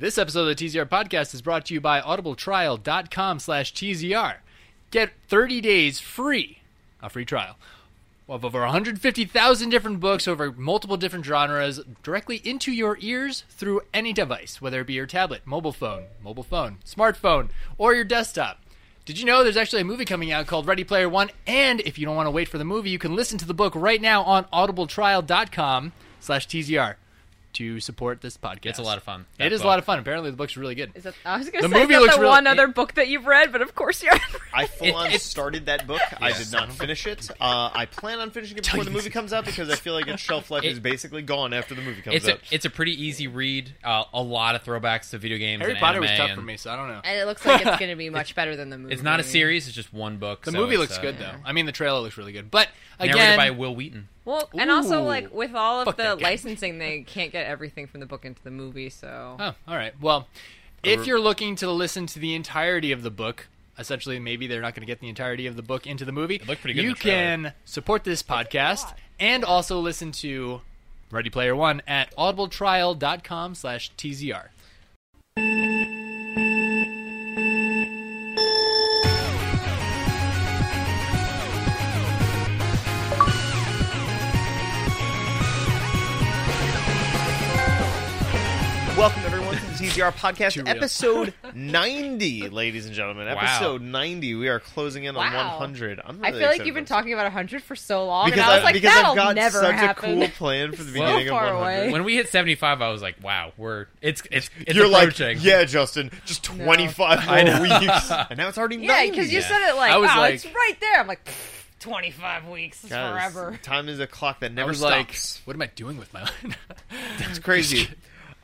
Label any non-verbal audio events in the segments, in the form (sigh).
This episode of the TZR podcast is brought to you by audibletrial.com slash TZR. Get 30 days free, a free trial, of over 150,000 different books over multiple different genres directly into your ears through any device, whether it be your tablet, mobile phone, mobile phone, smartphone, or your desktop. Did you know there's actually a movie coming out called Ready Player One? And if you don't want to wait for the movie, you can listen to the book right now on audibletrial.com slash TZR to support this podcast. It's a lot of fun. It is That is a lot of fun. Apparently, the book's really good. Is that, I was gonna The say movie is that looks the really- one other it- book that you've read, but of course you haven't. I full on (laughs) started that book. I did not finish it. Uh, I plan on finishing it before the movie comes out because I feel like its shelf life It- is basically gone after the movie comes It's a out. it's a pretty easy read. Uh, a lot of throwbacks to video games. Harry and Potter was anime, tough for and me, so I don't know. And it looks like it's (laughs) gonna be much better than the movie. It's not a series. It's just one book. The so movie it's, looks uh, good, though. I mean, the trailer looks really good. But Narrated again, by Wil Wheaton. Well, and also like with all Fuck of the that guy. licensing, they can't get everything from the book into the movie. So Oh, all right. Well, if you're looking to listen to the entirety of the book, essentially maybe they're not going to get the entirety of the book into the movie. looked pretty good in You the trailer. can support this podcast and also listen to Ready Player One at audibletrial.com Welcome everyone to the TZR Too podcast, episode (laughs) 90, ladies and gentlemen. Wow. Episode 90. We are closing in on Wow. 100. I'm I feel like excited you've been about this. talking about hundred for so long, because, and I was like, because that'll I've got never such happen. a cool plan for the (laughs) So beginning far of 100. away. When we hit 75, I was like, wow, we're it's it's it's You're approaching. like, yeah, Justin, just 25 more I know. weeks. (laughs) And now it's already 90. yeah, because you yeah. said it like, I was wow, like- it's right there. I'm like, "Pfft, twenty-five weeks is Guys, forever. Time is a clock that I never was like, stops. what am I doing with my life? It's crazy.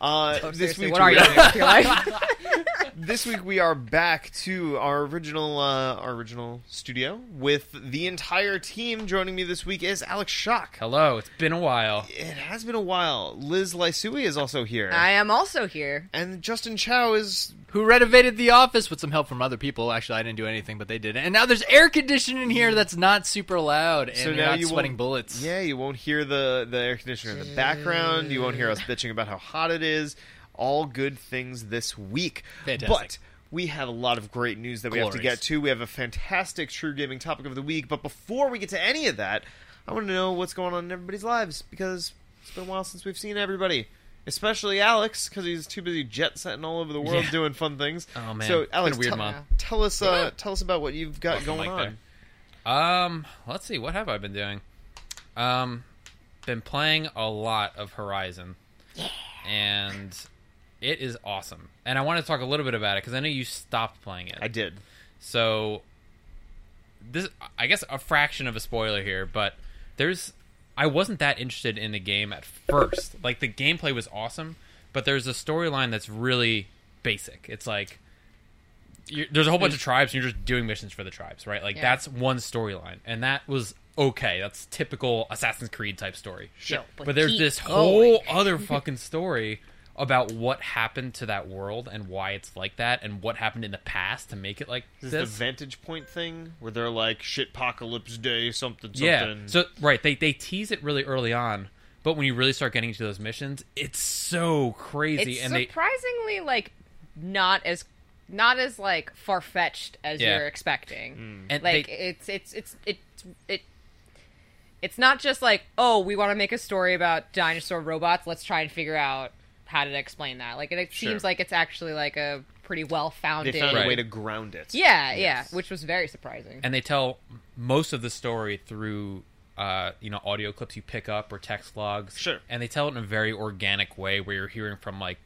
Uh, Oh, this week, what are you doing with your life? (laughs) this week we are back to our original uh, our original studio with the entire team. Joining me this week is Alex Shock. Hello, it's been a while. It has been a while. Liz Lysui is also here, I am also here. and Justin Chow is. Who renovated the office with some help from other people. Actually, I didn't do anything, but they did. And now there's air conditioning in here that's not super loud, and So you're now not you sweating won't- bullets. Yeah, you won't hear the the air conditioner in the background. You won't hear us bitching about how hot it is. All good things this week. Fantastic. But we have a lot of great news that we have to get to. We have a fantastic True Gaming topic of the week. But before we get to any of that, I want to know what's going on in everybody's lives because it's been a while since we've seen everybody. Especially Alex, because he's too busy jet setting all over the world Yeah. doing fun things. Oh, man. So Alex, weird tell, month. tell us, uh, tell us about what you've got Welcome, going Mike, on. Um, let's see, what have I been doing? Um, been playing a lot of Horizon, and it is awesome. And I want to talk a little bit about it because I know you stopped playing it. I did. So this I guess a fraction of a spoiler here, but there's I wasn't that interested in the game at first. Like the gameplay was awesome, but there's a storyline that's really basic. It's like you're, there's a whole bunch of tribes and you're just doing missions for the tribes, right? Like Yeah. that's one storyline, and that was okay. That's typical Assassin's Creed type story. Sure, but But there's this going. whole other fucking story about what happened to that world and why it's like that and what happened in the past to make it like Is this. this the vantage point thing where they're like shit apocalypse day something something? Yeah. So right, they they tease it really early on, but when you really start getting into those missions, it's so crazy, It's and they surprisingly like not as not as like far fetched as Yeah. you're expecting. Hmm. and Like they, it's it's it's it's it. It's not just like oh we want to make a story about dinosaur robots. Let's try and figure out how to explain that. Like it, it Sure. seems like it's actually like a pretty well they founded. found a Right. way to ground it. Yeah, yeah, which was very surprising. and they tell most of the story through uh, you know audio clips you pick up or text logs. Sure. And they tell it in a very organic way where you're hearing from like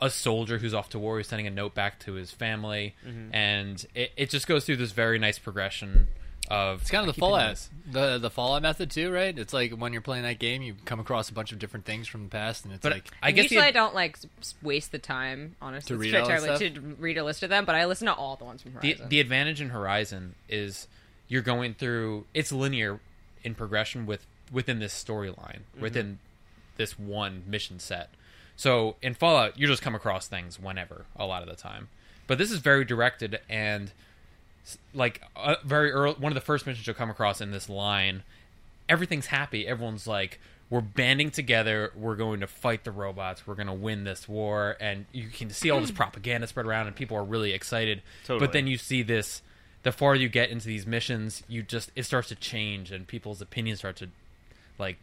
a soldier who's off to war, who's sending a note back to his family, Mm-hmm. and it, it just goes through this very nice progression of It's kind of the Fallout, the the Fallout method too, right? It's like when you're playing that game, you come across a bunch of different things from the past, and it's But like I guess usually the, I don't like waste the time, honestly, To read all terribly, stuff? to read a list of them. But I listen to all the ones from the Horizon. the advantage in Horizon is you're going through it's linear in progression with within this storyline mm-hmm. within this one mission set. So in Fallout, you just come across things whenever a lot of the time, but this is very directed and s- like uh, very early. One of the first missions you'll come across in this line, everything's happy. Everyone's like. we're banding together. We're going to fight the robots. We're going to win this war, and you can see all this propaganda spread around, and people are really excited. Totally. But then you see this. The farther you get into these missions, you just it starts to change, and people's opinions start to like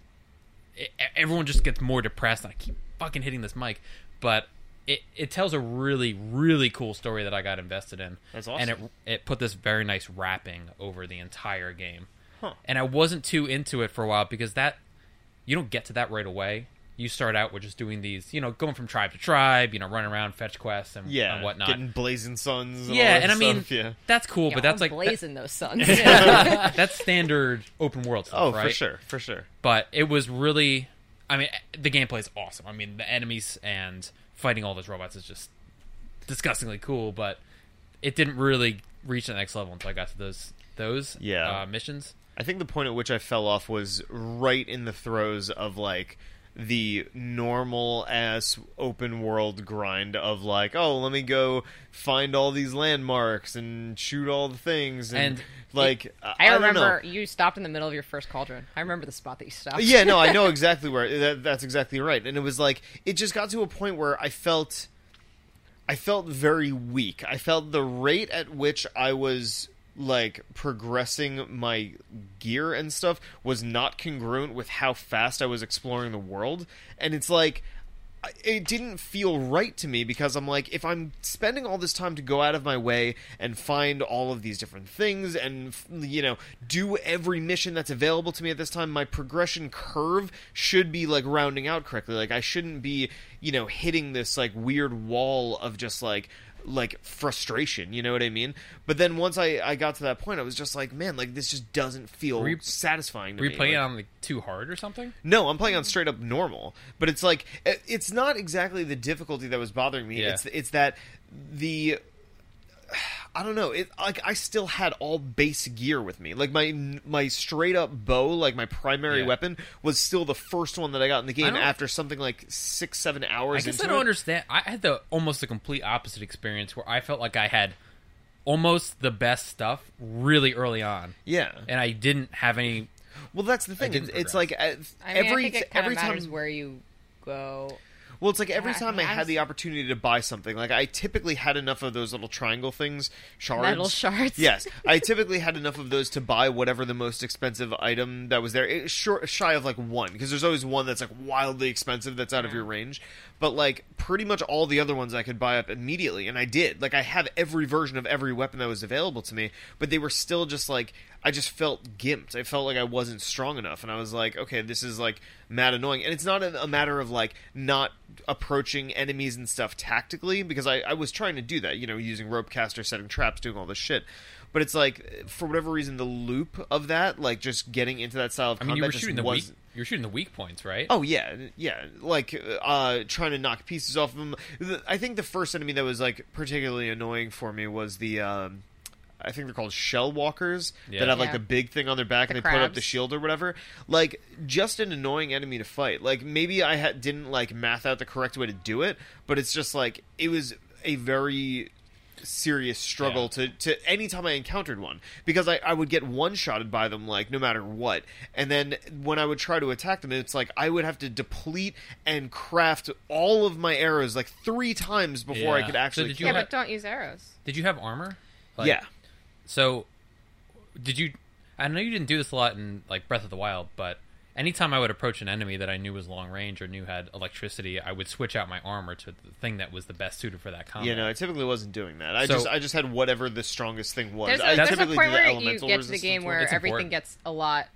e- everyone just gets more depressed. And I keep fucking hitting this mic, but it it tells a really really cool story that I got invested in. That's And it it put this very nice wrapping over the entire game. Huh. And I wasn't too into it for a while because that you don't get to that right away. You start out with just doing these, you know, going from tribe to tribe, you know, running around, fetch quests and, Yeah, and whatnot. getting blazing suns. And yeah, that and I mean stuff, yeah. that's cool, Yeah, but that's I'm like that- blazing those suns. (laughs) (laughs) that's standard open world stuff, Oh, right? for sure, for sure. but it was really i mean the gameplay is awesome i mean the enemies and fighting all those robots is just disgustingly cool but it didn't really reach the next level until i got to those those Yeah. uh, missions I think the point at which I fell off was right in the throes of like the normal ass open world grind of like, oh, let me go find all these landmarks and shoot all the things and, And like I don't remember you stopped in the middle of your first cauldron. I remember the spot that you stopped. Yeah, no, I (laughs) know exactly where that, that's exactly right. And it was like it just got to a point where I felt I felt very weak. I felt the rate at which I was like progressing my gear and stuff was not congruent with how fast I was exploring the world. And it's like it didn't feel right to me because I'm like, if I'm spending all this time to go out of my way and find all of these different things and, you know, do every mission that's available to me at this time, my progression curve should be, like, rounding out correctly. Like, I shouldn't be, you know, hitting this, like, weird wall of just, like, like frustration you know what i mean but then once i i got to that point i was just like man like this just doesn't feel satisfying to were me you playing Like- on like too hard or something no, I'm playing on straight up normal, but it's like it- it's not exactly the difficulty that was bothering me. Yeah. It's it's that the I don't know. It like I still had all base gear with me. Like my my straight up bow, like my primary Yeah. weapon, was still the first one that I got in the game after something like six seven hours, i hours. guess into i don't it. understand i had the almost the complete opposite experience where i felt like i had almost the best stuff really early on Yeah. and i didn't have any Well, that's the thing. It's, it's like uh, I mean, every I think it every of matters time where you go. Well, it's like every Yeah, time I I'm had the opportunity to buy something, like I typically had enough of those little triangle things, shards. Metal shards. (laughs) Yes, I typically had enough of those to buy whatever the most expensive item that was there. Short, shy of like one, because there's always one that's like wildly expensive that's out of your range. But like pretty much all the other ones I could buy up immediately, and I did. Like I have every version of every weapon that was available to me, but they were still just like I just felt gimped. I felt like I wasn't strong enough, and I was like, okay, this is like mad annoying. And it's not a, a matter of like not approaching enemies and stuff tactically, because I, I was trying to do that, you know, using rope caster, setting traps, doing all this shit. But it's like for whatever reason, the loop of that, like just getting into that style of i mean you were shooting the was. weak you were shooting the weak points right Oh yeah, yeah. Like uh, trying to knock pieces off of them. I think the first enemy that was like particularly annoying for me was the. Um, I think they're called shell walkers Yeah. that have like Yeah. the big thing on their back The and they put up the shield or whatever. Like just an annoying enemy to fight. Like maybe I had, didn't like math out the correct way to do it, but it's just like it was a very serious struggle to, to any time I encountered one because I, I would get one shotted by them like no matter what and then when I would try to attack them it's like I would have to deplete and craft all of my arrows like three times before I Yeah. could So actually did you Yeah, kill have- but don't use arrows. did you have armor Like, yeah So, did you? I know you didn't do this a lot in like Breath of the Wild, but anytime I would approach an enemy that I knew was long range or knew had electricity, I would switch out my armor to the thing that was the best suited for that combat. yeah no I typically wasn't doing that I So- just I just had whatever the strongest thing was There's a, I there's a typically point do the where you get to the game where everything important. gets a lot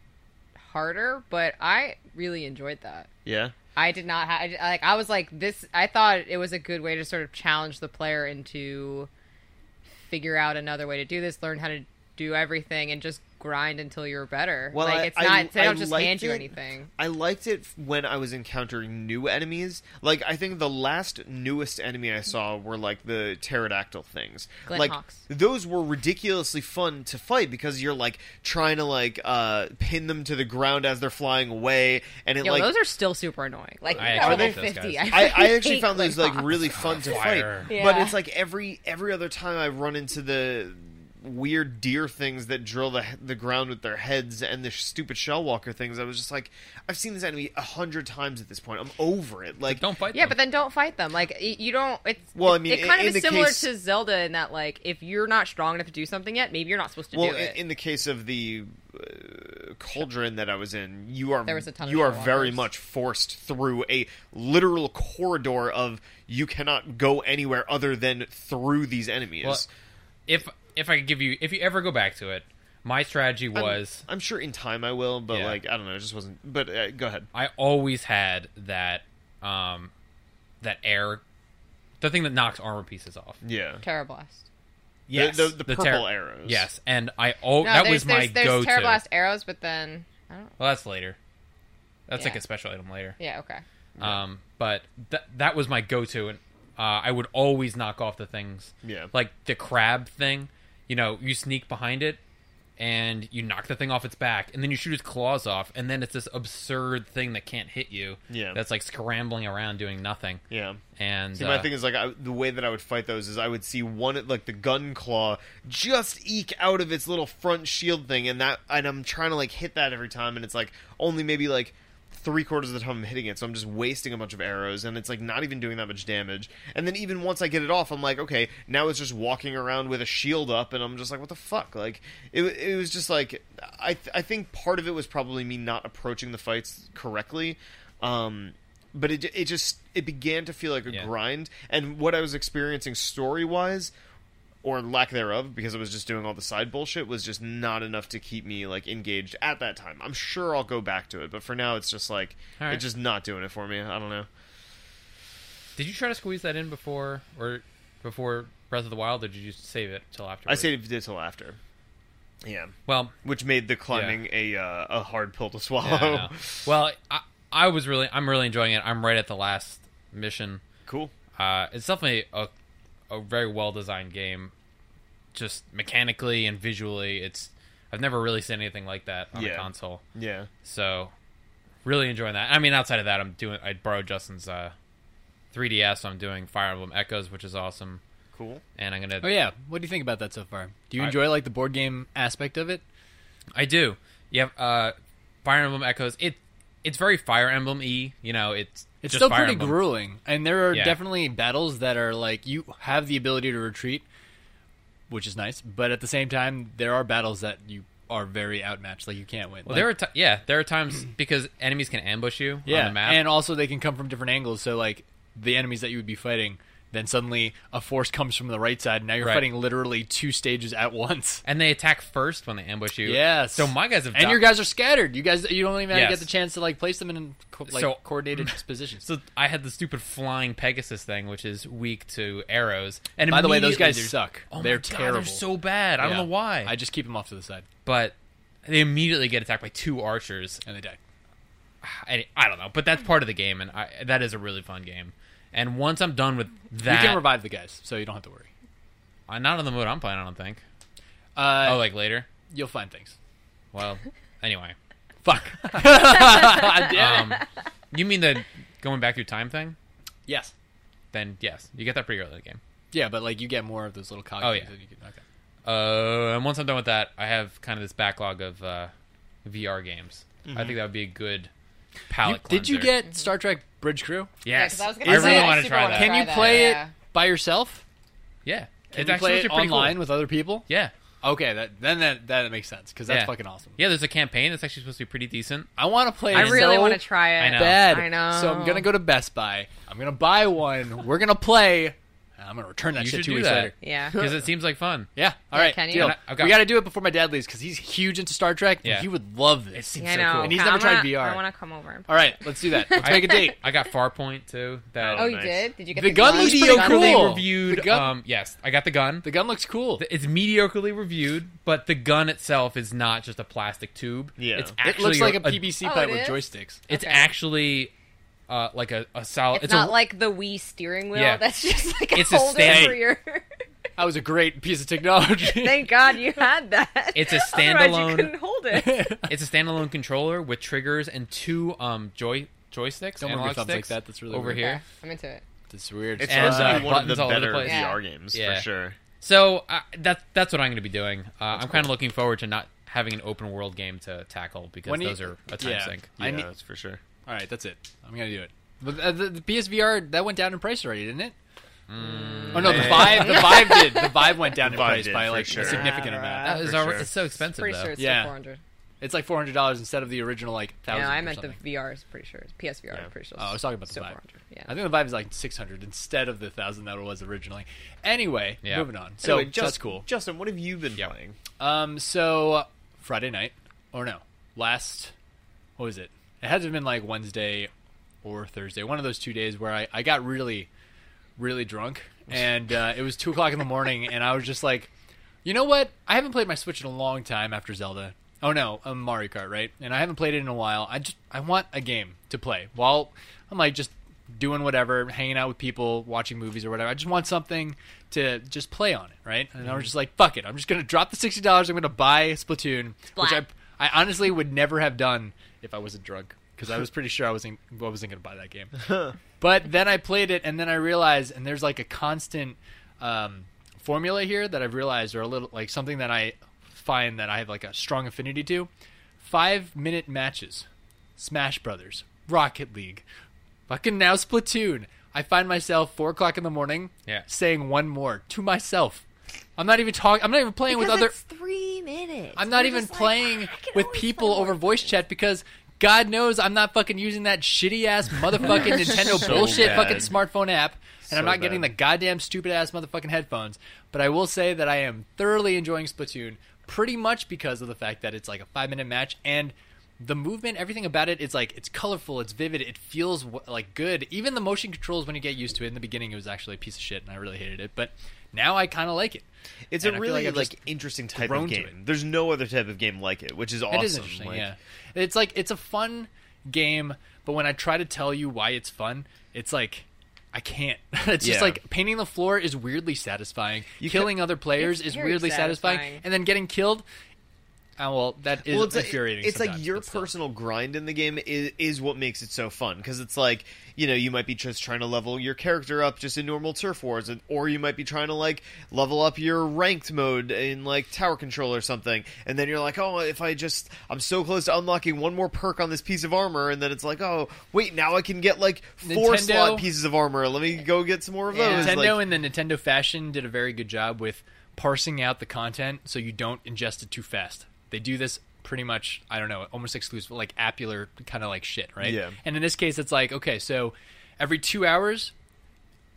harder, but I really enjoyed that. yeah I did not have like I was like this. I thought it was a good way to sort of challenge the player into figure out another way to do this, learn how to do everything, and just grind until you're better. Well, like it's I- not they I don't just liked hand you anything. I liked it when I was encountering new enemies. Like I think the last newest enemy I saw were like the pterodactyl things. Glinthawks. those were ridiculously fun to fight because you're like trying to like uh pin them to the ground as they're flying away and it Yo, like those are still super annoying. Like I level actually hate fifty. I, I actually hate found those Glen like really fun to fight. Yeah. But it's like every every other time I run into the weird deer things that drill the the ground with their heads and the stupid shell walker things. I was just like, I've seen this enemy a hundred times at this point. I'm over it. Like, Don't fight Yeah, them. but then don't fight them. Like you don't. It's Well, I mean, it kind in of the is similar case- to Zelda in that like if you're not strong enough to do something yet, maybe you're not supposed to well, do it. in the case of the uh, cauldron that I was in, you are There was a ton of you are very much forced through a literal corridor of you cannot go anywhere other than through these enemies. Well, if if I could give you, if you ever go back to it, my strategy I'm- was I'm, sure in time I will, but Yeah. like I don't know, it just wasn't. But uh, go ahead. I always had that um that air, the thing that knocks armor pieces off. Yeah. Tearblast. Yes, the, the purple ter- arrows. Yes, and I oh No, that there's, was my there's, there's go-to. Tearblast arrows, but then I don't. Well, that's later. That's like a special item later. Yeah. Okay. Um, but that that was my go-to, and uh, I would always knock off the things. Yeah. Like the crab thing, you know, you sneak behind it, and you knock the thing off its back, and then you shoot its claws off, and then it's this absurd thing that can't hit you. Yeah. That's like scrambling around doing nothing. Yeah. And See, my uh, thing is like I, the way that I would fight those is I would see one like the gun claw just eke out of its little front shield thing, and that and I'm trying to like hit that every time, and it's like only maybe like three quarters of the time I'm hitting it, so I'm just wasting a bunch of arrows, and it's like not even doing that much damage. And then even once I get it off, I'm like, okay, now it's just walking around with a shield up, and I'm just like, what the fuck? Like it, it was just like I th- I think part of it was probably me not approaching the fights correctly. Um, but it it just it began to feel like a Yeah. grind and what i was experiencing story wise or lack thereof because i was just doing all the side bullshit was just not enough to keep me like engaged at that time. I'm sure i'll go back to it but for now it's just like right. it's just not doing it for me. I don't know. Did you try to squeeze that in before or before Breath of the Wild, or did you just save it till after? i saved it till after. Yeah. Well, which made the climbing a uh, a hard pill to swallow. Yeah, I (laughs) well, I, I was really, I'm really enjoying it. I'm right at the last mission. cool. Uh, it's definitely a a very well designed game, just mechanically and visually. It's I've never really seen anything like that on a console. yeah So really enjoying that. I mean, outside of that, I'm doing. I borrowed Justin's uh, 3DS. So I'm doing Fire Emblem Echoes, which is awesome, cool and I'm gonna. Oh yeah, what do you think about that so far? Do you I- enjoy like the board game aspect of it? I do. Yeah, uh, Fire Emblem Echoes. It it's very Fire Emblem y. You know, it's It's still Fire pretty Emblem. grueling, and there are Yeah. definitely battles that are like you have the ability to retreat, which is nice. But at the same time, there are battles that you are very outmatched, like you can't win. Well, Like- there are t- yeah, there are times (clears throat) because enemies can ambush you yeah, on the map. and also they can come from different angles. So like the enemies that you would be fighting, then suddenly a force comes from the right side, and now you're Right. fighting literally two stages at (laughs) once. and they attack first when they ambush you. Yes. So my guys have And your guys are scattered. You guys, you don't even Yes. get the chance to like place them in like So- (laughs) coordinated positions. So I had the stupid flying Pegasus thing, which is weak to arrows. And By the way, those guys suck. Oh they're God, terrible. they're so bad. I don't know why. I just keep them off to the side, but they immediately get attacked by two archers. and they die. (sighs) I, I don't know, but that's part of the game, and I, that is a really fun game. And once I'm done with that, you can revive the guys, so you don't have to worry. uh, not on the mode I'm playing. I don't think. Uh, oh, like later. you'll find things. Well, (laughs) anyway. Fuck. (laughs) Um, you mean the going back through time thing? yes. Then yes, you get that pretty early in the game. Yeah, but like you get more of those little cog Oh, yeah. that you can. Okay. Uh, and once I'm done with that, I have kind of this backlog of uh, VR games. I think that would be a good You- did you cleanser. get Star Trek Bridge Crew? Yeah, I was I, really it- want to try that. Can try you that, play yeah. it by yourself? yeah, Can it's you play it online cool. with other people? Yeah, Okay, that then that that makes sense because that's Yeah. fucking awesome. yeah. There's a campaign that's actually supposed to be pretty decent. I want to play. I it really so want to try it. I know. bad. I know. So I'm gonna go to Best Buy. I'm gonna buy one. We're gonna play. And I'm gonna return that You shit two weeks that. later. Yeah. (laughs) because it seems like fun. Yeah. All Yeah, right. can you? deal. I- I've got- we got to do it before my dad leaves because he's huge into Star Trek. Yeah. And he would love this. It seems Yeah, I so know. cool. And he's I never tried wanna- VR. I want to come over. All right, let's do that. Let's I- make a date. I got Farpoint too. That Oh, Oh, you nice. did? Did you get The the, gun looks pretty mediocrely cool. reviewed. The gun- Um, yes, I got the gun. The gun looks cool. It's mediocrely reviewed, but the gun itself is not just a plastic tube. Yeah. it's It It looks like a, a PVC Oh, pipe with joysticks. It's actually uh, like a, a solid. It's, a- not like the Wii steering wheel. Yeah. That's (laughs) just like a It's a holder stand- for your. (laughs) That was a great piece of technology. (laughs) Thank God you had that. It's a Otherwise standalone- You couldn't hold it. it's a standalone controller with triggers and two um joy joysticks, Don't move your analog thumbs like that. That's really over weird. here. Yeah, I'm into it. It's weird. It's And, supposed uh, one of the buttons all over the better. Yeah. VR games Yeah. for sure. So uh, that's that's what I'm going to be doing. Uh, I'm kind of looking forward to not having an open world game to tackle because When you- those are a time yeah. sink. I yeah, need- that's for sure. All right, that's it. I'm gonna do it. But uh, the, the PSVR that went down in price already, didn't it? oh no, the Vive, the (laughs) Vive did. The Vive went down in Vive price did, by for like sure. a significant Yeah, amount. That is for alre- sure. It's so expensive Pretty though. sure it's Yeah. still 400. It's like four hundred dollars instead of the original like thousand. Yeah, I or meant the. VR. is pretty sure it's PSVR. Yeah. I'm pretty sure. Oh, I was talking about the still Vive. 400. Yeah. I think the Vive is like six hundred instead of the thousand that it was originally. Anyway, Yeah. moving on. So Anyway, so that's Just- cool. Justin, what have you been Yep. playing? Um, so Friday night, or no, last, what was it? It had to have been like Wednesday or Thursday, one of those two days where I, I got really, really drunk, and uh, it was two o'clock in the morning, and I was just like, you know what? I haven't played my Switch in a long time after Zelda. Oh no, um, Mario Kart, right? And I haven't played it in a while. I just I want a game to play while I'm like just doing whatever, hanging out with people, watching movies or whatever. I just want something to just play on it, right? And I was just like, fuck it. I'm just gonna drop the sixty dollars. I'm gonna buy Splatoon, which I I honestly would never have done if I wasn't drunk because I (laughs) was pretty sure I wasn't I wasn't gonna buy that game. (laughs) But then I played it, and then I realized, and there's like a constant um, formula here that I've realized, or a little like something that I find that I have like a strong affinity to. Five minute matches, Smash Brothers, Rocket League, fucking now Splatoon. I find myself four o'clock in the morning, Yeah. saying one more to myself. I'm not even talking. I'm not even playing with other. three minutes. I'm not You're even just like, playing with people play over voice chat because God knows I'm not fucking using that shitty ass (laughs) motherfucking Nintendo So bullshit bad. fucking smartphone app, and So I'm not getting the goddamn stupid ass motherfucking headphones. But I will say that I am thoroughly enjoying Splatoon, pretty much because of the fact that it's like a five minute match and. The movement, everything about it, it's like it's colorful, it's vivid, it feels like good. Even the motion controls, when you get used to it, in the beginning, it was actually a piece of shit, and I really hated it. But now I kind of like it. It's And a I feel really like like, interesting type of game. There's no other type of game like it, which is awesome. It is interesting, Like, yeah. It's like it's a fun game, but when I try to tell you why it's fun, it's like I can't. (laughs) it's just like painting the floor is weirdly satisfying. You Killing other players is weirdly satisfying. satisfying. and then getting killed. Oh well, that is well, it's infuriating. Like, it's like your still. personal grind in the game is, is what makes it so fun because it's like you know you might be just trying to level your character up just in normal turf wars, and, or you might be trying to like level up your ranked mode in like tower control or something, and then you're like, oh, if I just I'm so close to unlocking one more perk on this piece of armor, and then it's like, oh, wait, now I can get like four Nintendo- slot pieces of armor. Let me go get some more of those. Nintendo like, in the Nintendo fashion did a very good job with parsing out the content so you don't ingest it too fast. They do this pretty much, I don't know, almost exclusive, like appular kind of like shit, right? Yeah. And in this case, it's like, okay, so every two hours,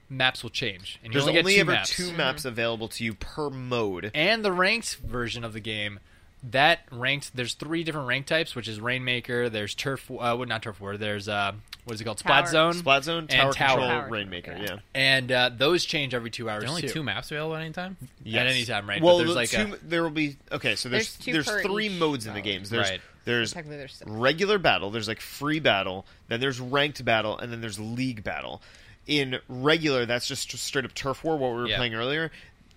maps will change. And you there's only, only, two ever maps. two maps available to you per mode. And the ranked version of the game, that ranked, there's three different rank types, which is Rainmaker, there's Turf, uh, well, not Turf War, there's, uh, what is it called? Splat Zone. Splat Zone, And Tower Tower. Control, Tower. Rainmaker. Yeah. Yeah. And uh, those change every two hours There are only too. two maps available at any time. At any time, right? Well, but there's like two, a, there will be okay. So there's There's there's, three each modes in the games. There's Right. there's there's regular battle. There's like free battle. Then there's ranked battle, and then there's league battle. In regular, that's just straight up turf war. What we were Yeah. playing earlier.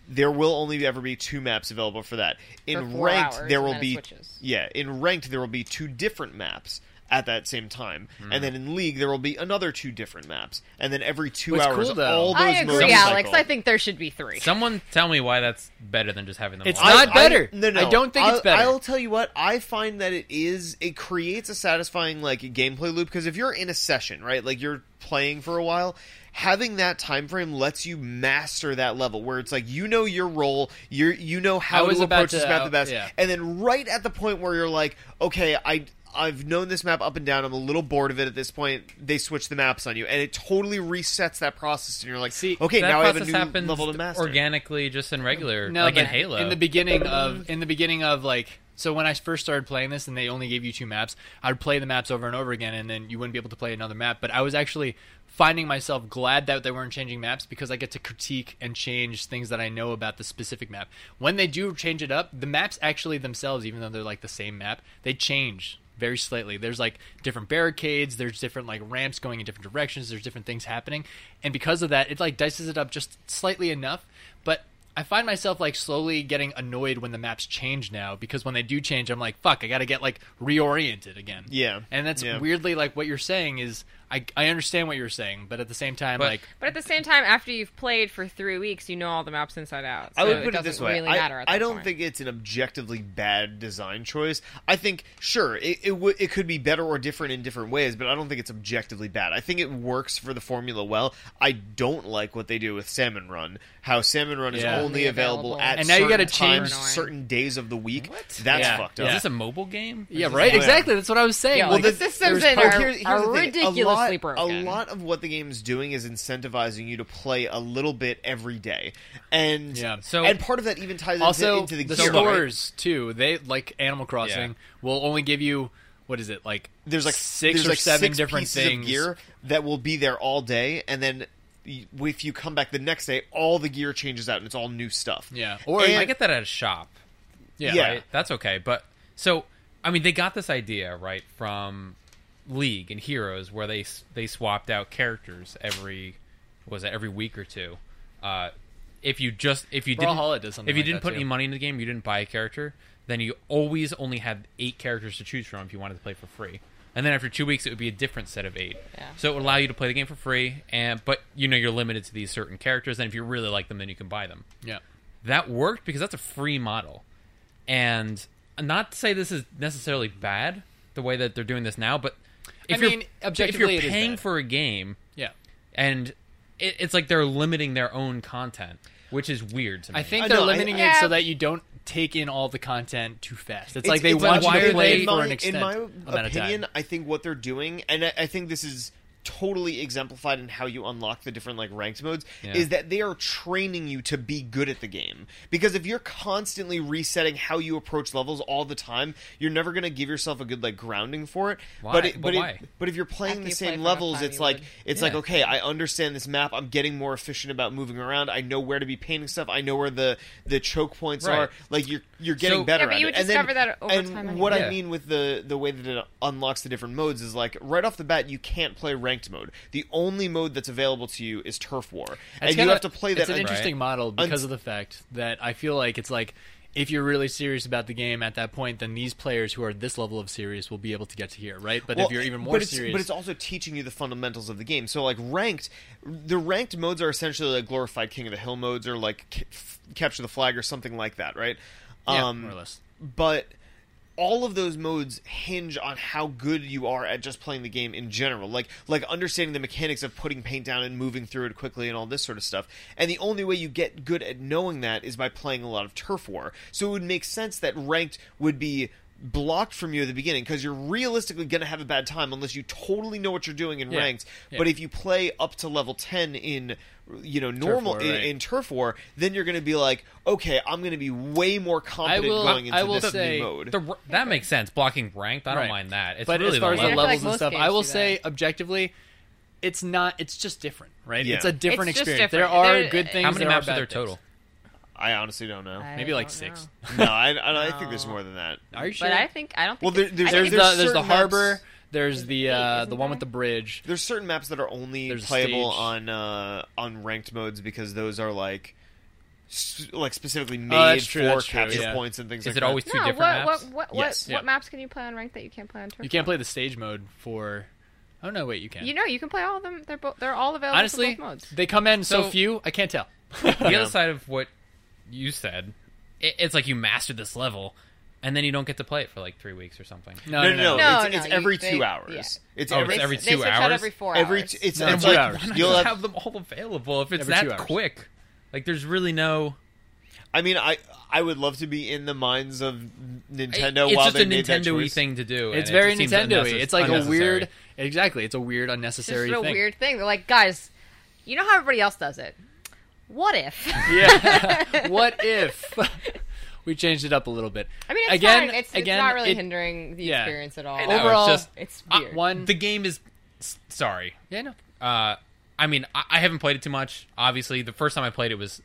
There will only ever be two maps available for that. In For four ranked, hours, there will be switches. yeah. In ranked, there will be two different maps at that same time, Hmm. and then in league, there will be another two different maps, and then every two What's hours, cool, though- all those I modes agree, Alex. cycle. I think there should be three. Someone tell me why that's better than just having them. It's all. not better. no, no. I don't think it's I'll- better. I'll tell you what. I find that it is. It creates a satisfying like gameplay loop because if you're in a session, right, like you're playing for a while, having that time frame lets you master that level where it's like you know your role, you you know how to about approach to- this map the best, yeah. and then right at the point where you're like, okay, I. I've known this map up and down. I'm a little bored of it at this point. They switch the maps on you, and it totally resets that process. And you're like, See, okay, that now I have a process new happens level to master. organically, just in regular, No, like in Halo. In the beginning of in the beginning of like so when I first started playing this and they only gave you two maps, I would play the maps over and over again and then you wouldn't be able to play another map. But I was actually finding myself glad that they weren't changing maps because I get to critique and change things that I know about the specific map. When they do change it up, the maps actually themselves, even though they're like the same map, they change very slightly. There's like different barricades, there's different like ramps going in different directions, there's different things happening. And because of that, it like dices it up just slightly enough, but I find myself like slowly getting annoyed when the maps change now because when they do change, I'm like, fuck, I got to get like reoriented again. Yeah. and that's Yeah. weirdly like what you're saying is I I understand what you're saying, but at the same time, But- like But at the same time, after you've played for three weeks, you know all the maps inside out. So I would put it doesn't this way: really I, matter. At I don't point. think it's an objectively bad design choice. I think, sure, it it, w- it could be better or different in different ways, but I don't think it's objectively bad. I think it works for the formula well. I don't like what they do with Salmon Run. How Salmon Run is Yeah. only Only available, available. at And now you gotta change- certain days of the week. That's Yeah. fucked up. Is this a mobile game? yeah, right, this- exactly. That's what I was saying. Yeah, like, well, the systems there's in are- Here- here's are the thing. a lot, broken. A lot of what the game is doing is incentivizing you to play a little bit every day, and Yeah. So- and part of that even ties also into, into the, the, gear, right? stores too. They like Animal Crossing will only give you what is it like? there's like six there's or like seven six different things. of gear that will be there all day, and then if you come back the next day, all the gear changes out and it's all new stuff. Yeah, or And- I get that at a shop. yeah, yeah. right? That's okay. But so, I mean, they got this idea right from League and Heroes, where they they swapped out characters every was it every week or two. Uh, if you just if you didn't Brawlhalla if you like didn't put too. any money in the game, you didn't buy a character, then you always only had eight characters to choose from if you wanted to play for free. And then after two weeks, it would be a different set of eight. Yeah. So it would allow you to play the game for free, and but you know you're limited to these certain characters. And if you really like them, then you can buy them yeah. that worked because that's a free model. And not to say this is necessarily bad the way that they're doing this now, but if I you're mean, if you're paying bad. for a game Yeah. and it, it's like they're limiting their own content, which is weird to me. I think they're know, I- limiting it Yeah. so that you don't take in all the content too fast. It's, It's- like they it's want you to play they- it for in an my, extent in my amount of opinion, time. I think what they're doing, and I, I think this is totally exemplified in how you unlock the different like ranked modes, Yeah. is that they are training you to be good at the game. Because if you're constantly resetting how you approach levels all the time, you're never going to give yourself a good like grounding for it. Why? But it, But but, why? It, but if you're playing After the you play same for levels, it's like would. it's Yeah. like okay, I understand this map. I'm getting more efficient about moving around. I know where to be painting stuff. I know where the the choke points Right. are. Like you're you're getting So- better Yeah, but at you it. would and then, discover that over and time what anyway. I mean with the the way that it unlocks the different modes is like right off the bat you can't play ranked mode. The only mode that's available to you is turf war, and you kinda- have to play that. It's an un- interesting model because Unt- of the fact that I feel like it's like if you're really serious about the game at that point, then these players who are this level of serious will be able to get to here, right? But Well, if you're even more but it's, serious, but it's also teaching you the fundamentals of the game. So like ranked, the ranked modes are essentially like glorified King of the Hill modes or like capture the flag or something like that, right? Yeah, um, more or less. but all of those modes hinge on how good you are at just playing the game in general. Like like understanding the mechanics of putting paint down and moving through it quickly and all this sort of stuff. And the only way you get good at knowing that is by playing a lot of turf war. So it would make sense that ranked would be blocked from you at the beginning because you're realistically going to have a bad time unless you totally know what you're doing in Yeah. ranked Yeah. but if you play up to level 10 in you know normal War, in, right. in turf war then you're going to be like okay i'm going to be way more confident will- going into I will this say new mode The, that makes sense. Blocking ranked, I don't Right. mind that. It's but really as far the as the level. level. I feel like levels and stuff, I will say that. objectively, it's not. It's just different, right? Yeah. It's a different It's just experience. different. There are There- good things. How many there maps are are there things. total? I honestly don't know. I Maybe like don't six. know. no, I, I, I think there's more than that. Are you sure? But I think I don't. Well, Think there- it's- there's- I there's think the there's the certain maps- harbor. There's the Eight, uh, isn't the one with the there? bridge. There's certain maps that are only There's playable stage. on uh, on ranked modes because those are like s- like specifically made Oh, that's true, for that's true, capture yeah. points and things Is like it that. always two no, different what, maps? What what Yes. what, Yeah. maps can you play on ranked that you can't play on turf? You can't play the stage mode for. Oh no, wait, you can. You know, you can play all of them. They're both. They're all available Honestly, for both modes. they come in so, So- few. I can't tell. (laughs) (laughs) the other side of what you said, it, it's like you mastered this level, and then you don't get to play it for like three weeks or something. No, No, no, no. No, it's, no, it's you- every they- two yeah. hours. It's Oh, every it's every they two switch out hours? every four every hours. t- it's, No, it's two like hours. Why not you'll just have have them all available if it's that quick? Like, there's really no. I mean, I I would love to be in the minds of Nintendo it's while just they a made Nintendo-y thing to do. It's and it very just Nintendo-y. unnecess- It's like a weird. Exactly, it's a weird, It's unnecessary just a thing. weird thing. They're like, guys, you know how everybody else does it. What if? Yeah. (laughs) what if (laughs) we changed it up a little bit? I mean, it's again, fine. It's, again, it's not really it- hindering the yeah. experience at all. I know, it's Overall, just- it's Uh, one. The game is. Sorry. yeah, no. Uh, I mean, I, I haven't played it too much. Obviously, the first time I played it was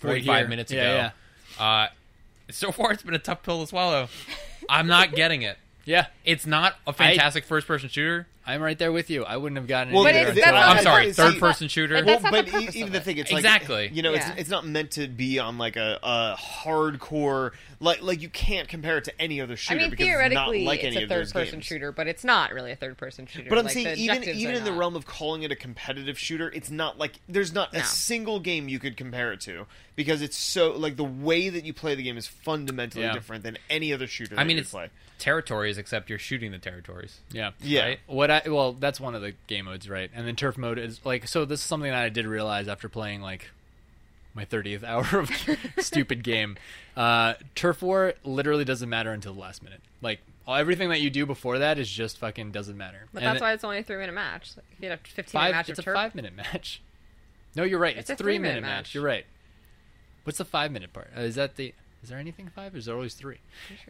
45 here. minutes Yeah, ago. Uh, so far, it's been a tough pill to swallow. I'm not getting it. (laughs) Yeah, It's not a fantastic first-person shooter. I'm right there with you. I wouldn't have gotten Well, it either it's- until that's I- not- I'm sorry, See, third person shooter. But Well, that's the but e- even of the thing, it's like Exactly. You know, Yeah. it's it's not meant to be on like a, a hardcore like like you can't compare it to any other shooter. I shooter. mean, because theoretically, it's, not like it's a third-person games. shooter, but it's not really a third-person shooter. But I'm Like, saying even even are in the realm of calling it a competitive shooter, it's not like there's not a single game you could compare it to because it's so like the way that you play the game is fundamentally Yeah. different than any other shooter. I mean, you it's play. territories, except you're shooting the territories. Yeah. Yeah. right? What I well, that's one of the game modes, right? And then turf mode is like so. This is something that I did realize after playing like my thirtieth (laughs) hour of (laughs) stupid game. Uh, turf war literally doesn't matter until the last minute. Like all, everything that you do before that is just fucking doesn't matter. But And that's it- why it's only a three-minute match. Like, if you had a 15-minute five. match It's of a turf, five minute match. No, you're right. It's It's, a a three three-minute minute match. match. You're right. What's the five minute part? Uh, is that the? Is there anything five? Is there always three?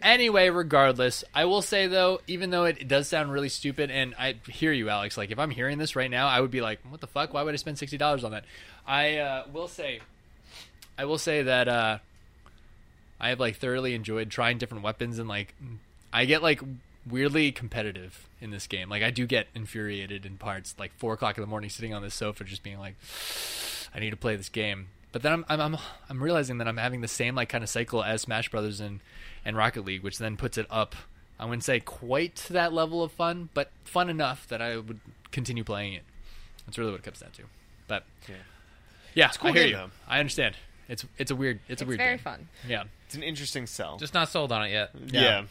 Anyway, regardless, I will say though, even though it, it does sound really stupid, and I hear you, Alex. Like if I'm hearing this right now, I would be like, "What the fuck? Why would I spend sixty dollars on that?" I uh, will say, I will say that uh, I have like thoroughly enjoyed trying different weapons, and like I get like weirdly competitive in this game. Like I do get infuriated in parts, like four o'clock in the morning, sitting on this sofa, just being like, I need to play this game. But then I'm I'm I'm, I'm realizing that I'm having the same like kind of cycle as Smash Brothers and and Rocket League, which then puts it up. I wouldn't say quite to that level of fun, but fun enough that I would continue playing it. That's really what it comes down to. But Yeah. yeah, a cool I hear game, you. though. I understand. It's it's a weird it's, it's a weird very game. fun. Yeah. It's an interesting sell. Just not sold on it yet. yeah. Yeah.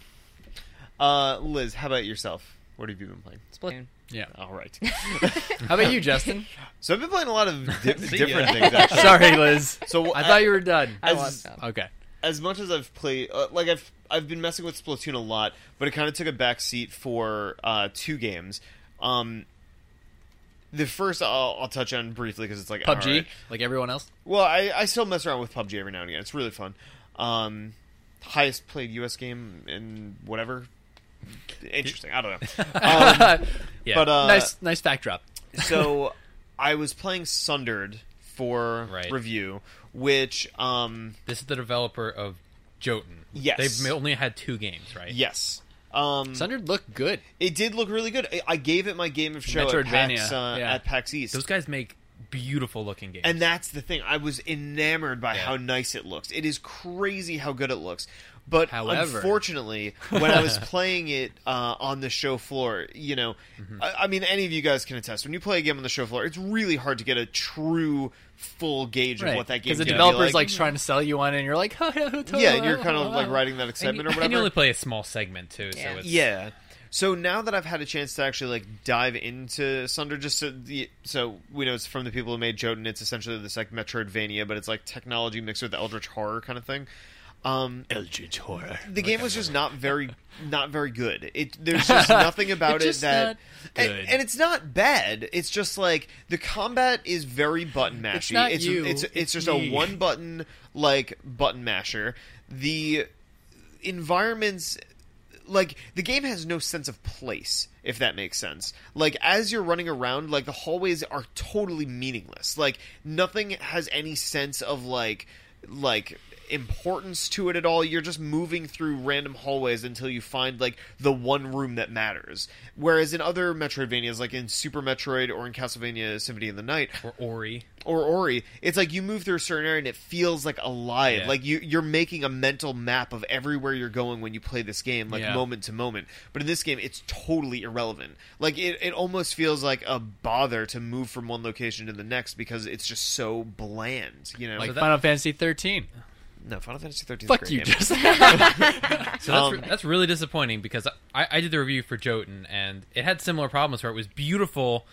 Uh, Liz, how about yourself? What have you been playing? Splatoon. Yeah. All right. (laughs) How about you, Justin? (laughs) so I've been playing a lot of di- (laughs) See different ya. things. Actually. Sorry, Liz. So I thought you were done. I As- was done. Okay. as much as I've played, uh, like I've I've been messing with Splatoon a lot, but it kind of took a back seat for uh, two games. Um, the first I'll, I'll touch on briefly because it's like PUBG, alright. like everyone else. Well, I, I still mess around with PUBG every now and again. It's really fun. Um, highest played U.S. game in whatever. Interesting. I don't know. (laughs) Um, Yeah. But uh, nice, nice fact drop. (laughs) so I was playing Sundered for Right. review, which um, This is the developer of Jotun. Yes. They've only had two games, right? yes. Um, Sundered looked good. It did look really good. I- I gave it my game of show at PAX, uh, yeah. at PAX East. Those guys make beautiful looking games. and that's the thing. I was enamored by Yeah. how nice it looks. It is crazy how good it looks. But However- unfortunately, when I was (laughs) playing it uh, on the show floor, you know, Mm-hmm. I, I mean, any of you guys can attest. When you play a game on the show floor, it's really hard to get a true, full gauge of what that game Because the is developer's like. like trying to sell you on it, and you're like, (laughs) yeah, and you're kind of like riding that and excitement you, or whatever. and you only play a small segment too, Yeah. so it's Yeah. So now that I've had a chance to actually like dive into Sunder, just so the so we know it's from the people who made Jotun. It's essentially this like Metroidvania, but it's like technology mixed with Eldritch horror kind of thing. Um, Eldritch horror. the game was just not very (laughs) not very good. It there's just nothing about It's it just that not and, good. and it's not bad. It's just like the combat is very button mashy. It's not it's, you, it's it's it's just me. a one button like button masher. The environments like the game has no sense of place if that makes sense like as you're running around like the hallways are totally meaningless like nothing has any sense of like like importance to it at all you're just moving through random hallways until you find like the one room that matters whereas in other metroidvanias like in super metroid or in castlevania symphony of the night or Ori. or Ori, it's like you move through a certain area and it feels like alive. Yeah. Like you you're making a mental map of everywhere you're going when you play this game, like Yeah. moment to moment. But in this game, it's totally irrelevant. Like it, it almost feels like a bother to move from one location to the next because it's just so bland. You know, Like So that- Final Fantasy 13. No, Final Fantasy 13. Fuck is a you, great game. (laughs) So that's, Um, that's really disappointing because I, I did the review for Jotun and it had similar problems where it was beautiful.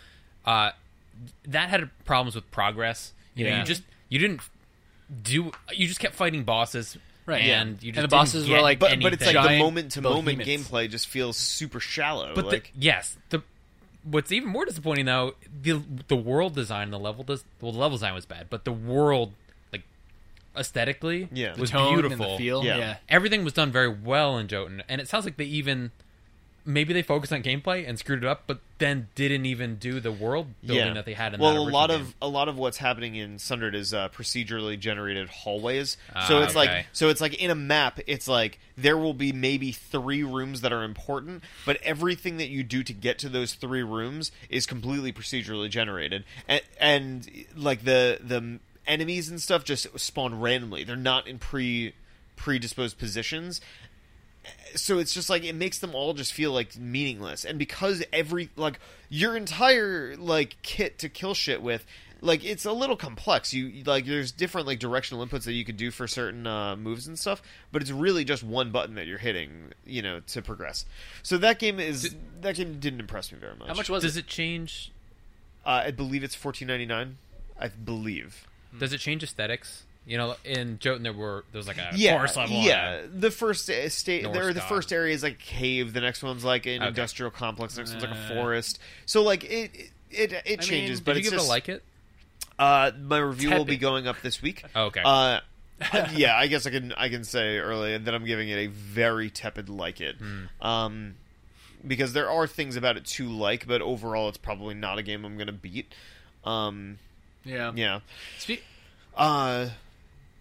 Uh, that had problems with progress. You know, you just you didn't do. You just kept fighting bosses, Right. And you And the bosses didn't were get like- But but it's like the moment to moment gameplay just feels super shallow. But like the, yes, the what's even more disappointing though the the world design, the level does well, the level design was bad, but the world like aesthetically Yeah. The was Tone beautiful. and the feel. Yeah. Yeah. Everything was done very well in Jotun, and it sounds like they even maybe they focused on gameplay and screwed it up, but then didn't even do the world building that they had in well that a original lot game. of a lot of what's happening in Sundered is uh, procedurally generated hallways. Ah, so it's okay. like so it's like in a map, it's like there will be maybe three rooms that are important, but everything that you do to get to those three rooms is completely procedurally generated, and, and like the the enemies and stuff just spawn randomly. They're not in pre predisposed positions so it's just like it makes them all just feel like meaningless and because every like your entire like kit to kill shit with like it's a little complex you like there's different like directional inputs that you could do for certain uh, moves and stuff but it's really just one button that you're hitting you know to progress so that game is that game didn't impress me very much How much was Does it? it change? uh, i believe it's 14.99 i believe Does it change aesthetics? You know, in Jotun there were there was like a yeah, forest level. yeah. The first uh, state, there. The first area is like a cave. The next one's like an Okay. industrial complex. The next one's like a Uh, forest. So like it, it, it, it changes. mean, but Did you it's give just, it a like it? Uh, my review will be going up this week. Oh, okay. Uh, (laughs) yeah, I guess I can I can say early and that I'm giving it a very tepid like it. Hmm. Um, because there are things about it to like, but overall, it's probably not a game I'm going to beat. Um, Yeah. yeah. Spe- Uh,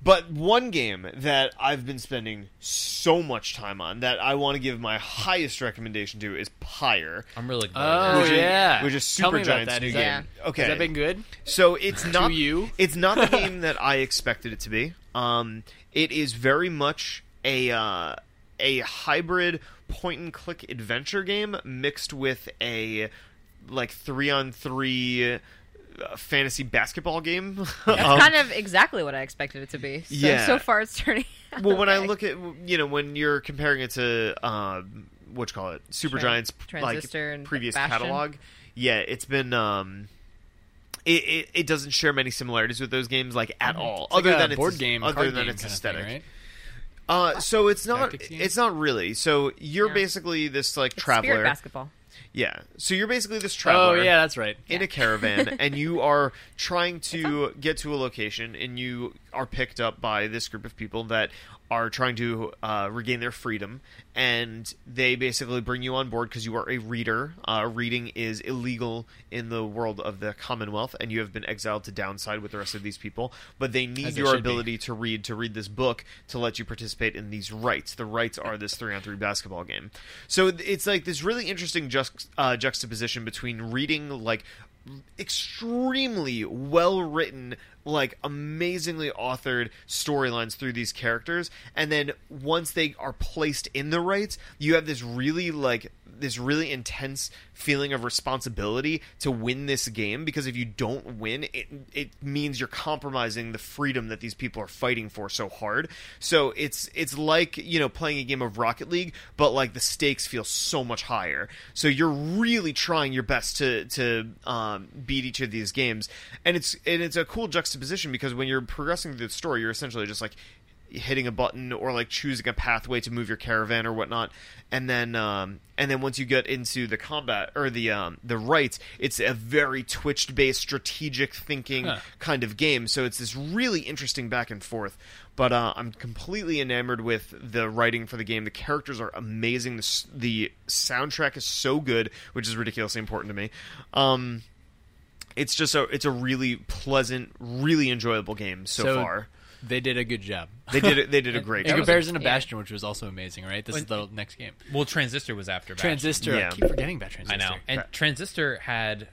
but one game that I've been spending so much time on that I want to give my highest recommendation to is Pyre. I'm really glad. Oh Which is- yeah, which is Super about Giant's new Is game. that- Okay. has that been good? So it's not you? It's not the (laughs) game that I expected it to be. Um, it is very much a uh, a hybrid point and click adventure game mixed with a like three on three uh, fantasy basketball game. That's (laughs) Um, kind of exactly what I expected it to be. So, Yeah. so far it's turning. out well, when I look at you know when you're comparing it to um, what you call it, Super Tran- Giants Transistor like and previous Bastion. catalog, yeah, it's been um, it, it it doesn't share many similarities with those games like at all, It's like other a than its board game, other card than game its aesthetic. thing, right? Uh, so it's not it's not really. So you're Yeah. basically this like It's traveler, basketball. Yeah. So you're basically this traveler. Oh traveler yeah, that's right. in a caravan (laughs) and you are trying to get to a location and you are picked up by this group of people that are trying to uh, regain their freedom and they basically bring you on board because you are a reader. Uh, reading is illegal in the world of the commonwealth and you have been exiled to downside with the rest of these people but they need As your should be. ability to read to read this book to let you participate in these rites. The rites are this three on three basketball game. So it's like this really interesting juxt- uh, juxtaposition between reading like extremely well written like amazingly authored storylines through these characters. And then once they are placed in the rites you have this really like this really intense feeling of responsibility to win this game because if you don't win it it means you're compromising the freedom that these people are fighting for so hard. So it's it's like you know playing a game of Rocket League but like the stakes feel so much higher. So you're really trying your best to to um, beat each of these games. And it's and it's a cool juxtaposition because when you're progressing through the story you're essentially just like hitting a button or like choosing a pathway to move your caravan or whatnot and then um and then once you get into the combat or the um the rites it's a very twitched based strategic thinking Huh. kind of game so it's this really interesting back and forth but uh, I'm completely enamored with the writing for the game. The characters are amazing. The, the soundtrack is so good, which is ridiculously important to me. Um, it's just a it's a really pleasant, really enjoyable game so, So- far. They did a good job. They did it. They did a (laughs) great In job. comparison to yeah. Bastion, which was also amazing, right? This is the next game. well, Transistor was after Bastion. Transistor. Yeah. I keep forgetting about Transistor. I Transistor. know. And Transistor had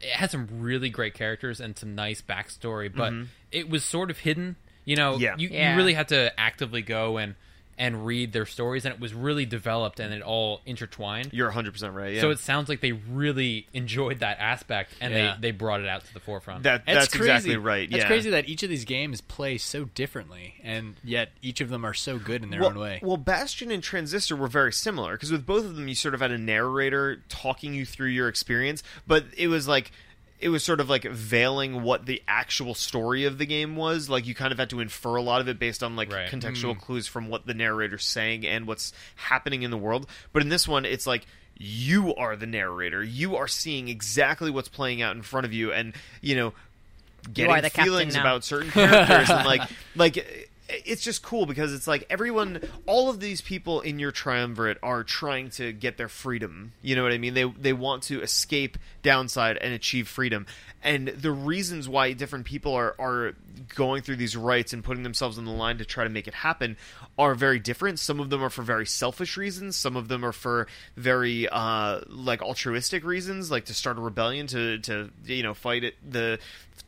it had some really great characters and some nice backstory, but mm-hmm. it was sort of hidden. You know, Yeah. you, Yeah. you really had to actively go and and read their stories, and it was really developed and it all intertwined. You're 100 percent right. Yeah. So it sounds like they really enjoyed that aspect, and Yeah. they, they brought it out to the forefront. that It's that's crazy. exactly right. It's yeah. crazy that each of these games play so differently, and yet each of them are so good in their well, own way. Well, Bastion and Transistor were very similar because with both of them, you sort of had a narrator talking you through your experience, but it was like it was sort of like veiling what the actual story of the game was. Like you kind of had to infer a lot of it based on like Right. contextual hmm. clues from what the narrator's saying and what's happening in the world. But in this one, it's like you are the narrator. You are seeing exactly what's playing out in front of you, and you know, getting are the captain feelings about certain characters and like (laughs) like it's just cool because it's like everyone all of these people in your triumvirate are trying to get their freedom. You know what i mean? They they want to escape downside and achieve freedom. And the reasons why different people are are going through these rites and putting themselves on the line to try to make it happen are very different. Some of them are for very selfish reasons. Some of them are for very uh like altruistic reasons like to start a rebellion to to you know fight it the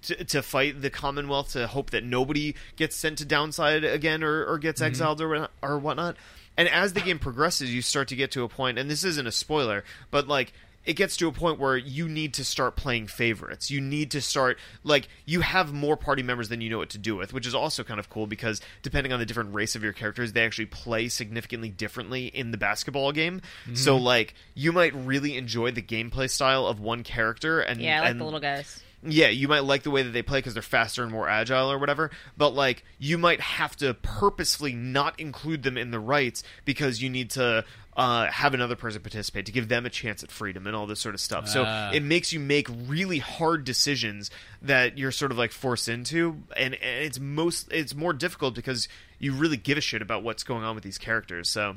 to, to fight the Commonwealth to hope that nobody gets sent to downside again or, or gets exiled or or whatnot. And as the game progresses, you start to get to a point, and this isn't a spoiler, but like it gets to a point where you need to start playing favorites. You need to start like you have more party members than you know what to do with, which is also kind of cool because depending on the different race of your characters, they actually play significantly differently in the basketball game. So mm-hmm. like you might really enjoy the gameplay style of one character and Yeah, I like and the little guys. Yeah, you might like the way that they play because they're faster and more agile or whatever, but like you might have to purposefully not include them in the rites because you need to uh, have another person participate to give them a chance at freedom and all this sort of stuff. So Ah. it makes you make really hard decisions that you're sort of like forced into, and, and it's most it's more difficult because you really give a shit about what's going on with these characters. So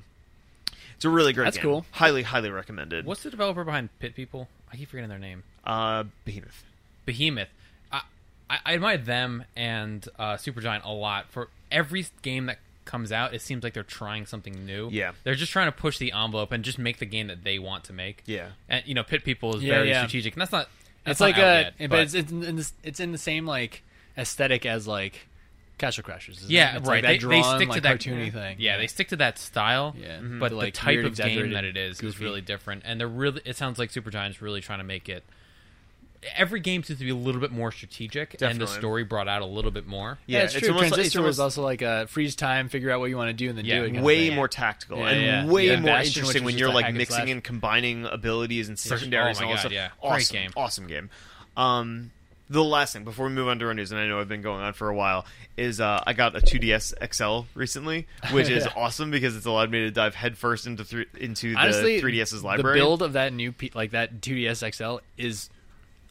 it's a really great That's game. cool. Highly, highly recommended. What's the developer behind Pit People? I keep forgetting their name. uh, Behemoth? Behemoth. I, I, I admire them and uh, Supergiant a lot. For every game that comes out, it seems like they're trying something new. Yeah. they're just trying to push the envelope and just make the game that they want to make. Yeah. and you know, Pit People is Yeah, very yeah. strategic, and that's not. That's It's like not out a, yet, but, but it's it's in, this, it's in the same like aesthetic as like Castle Crashers. isn't Yeah, it? It's right. Like that They- they drawn, stick to that- cartoony thing. yeah, they stick to that style. Yeah. but The, the like, type weird, of game that it is is really different, and they're really. It sounds like Super Supergiant's really trying to make it. Every game seems to be a little bit more strategic, and the story brought out a little bit more. Yeah, it's, true. almost like- Transistor it's was also like a freeze time, figure out what you want to do, and then Yeah, do it. kind of way thing. more tactical Yeah, and yeah. way Yeah, more Bastion, interesting when you're like hack and mixing slash. and combining abilities and secondaries Oh and all God, that yeah. stuff. Great Awesome, game. awesome game. Um, the last thing before we move on to our news, and I know I've been going on for a while, is uh, I got a 2DS XL recently, which is (laughs) Yeah. awesome because it's allowed me to dive headfirst into thr into the Honestly, 3DS's library. The build of that new P- like that 2DS XL is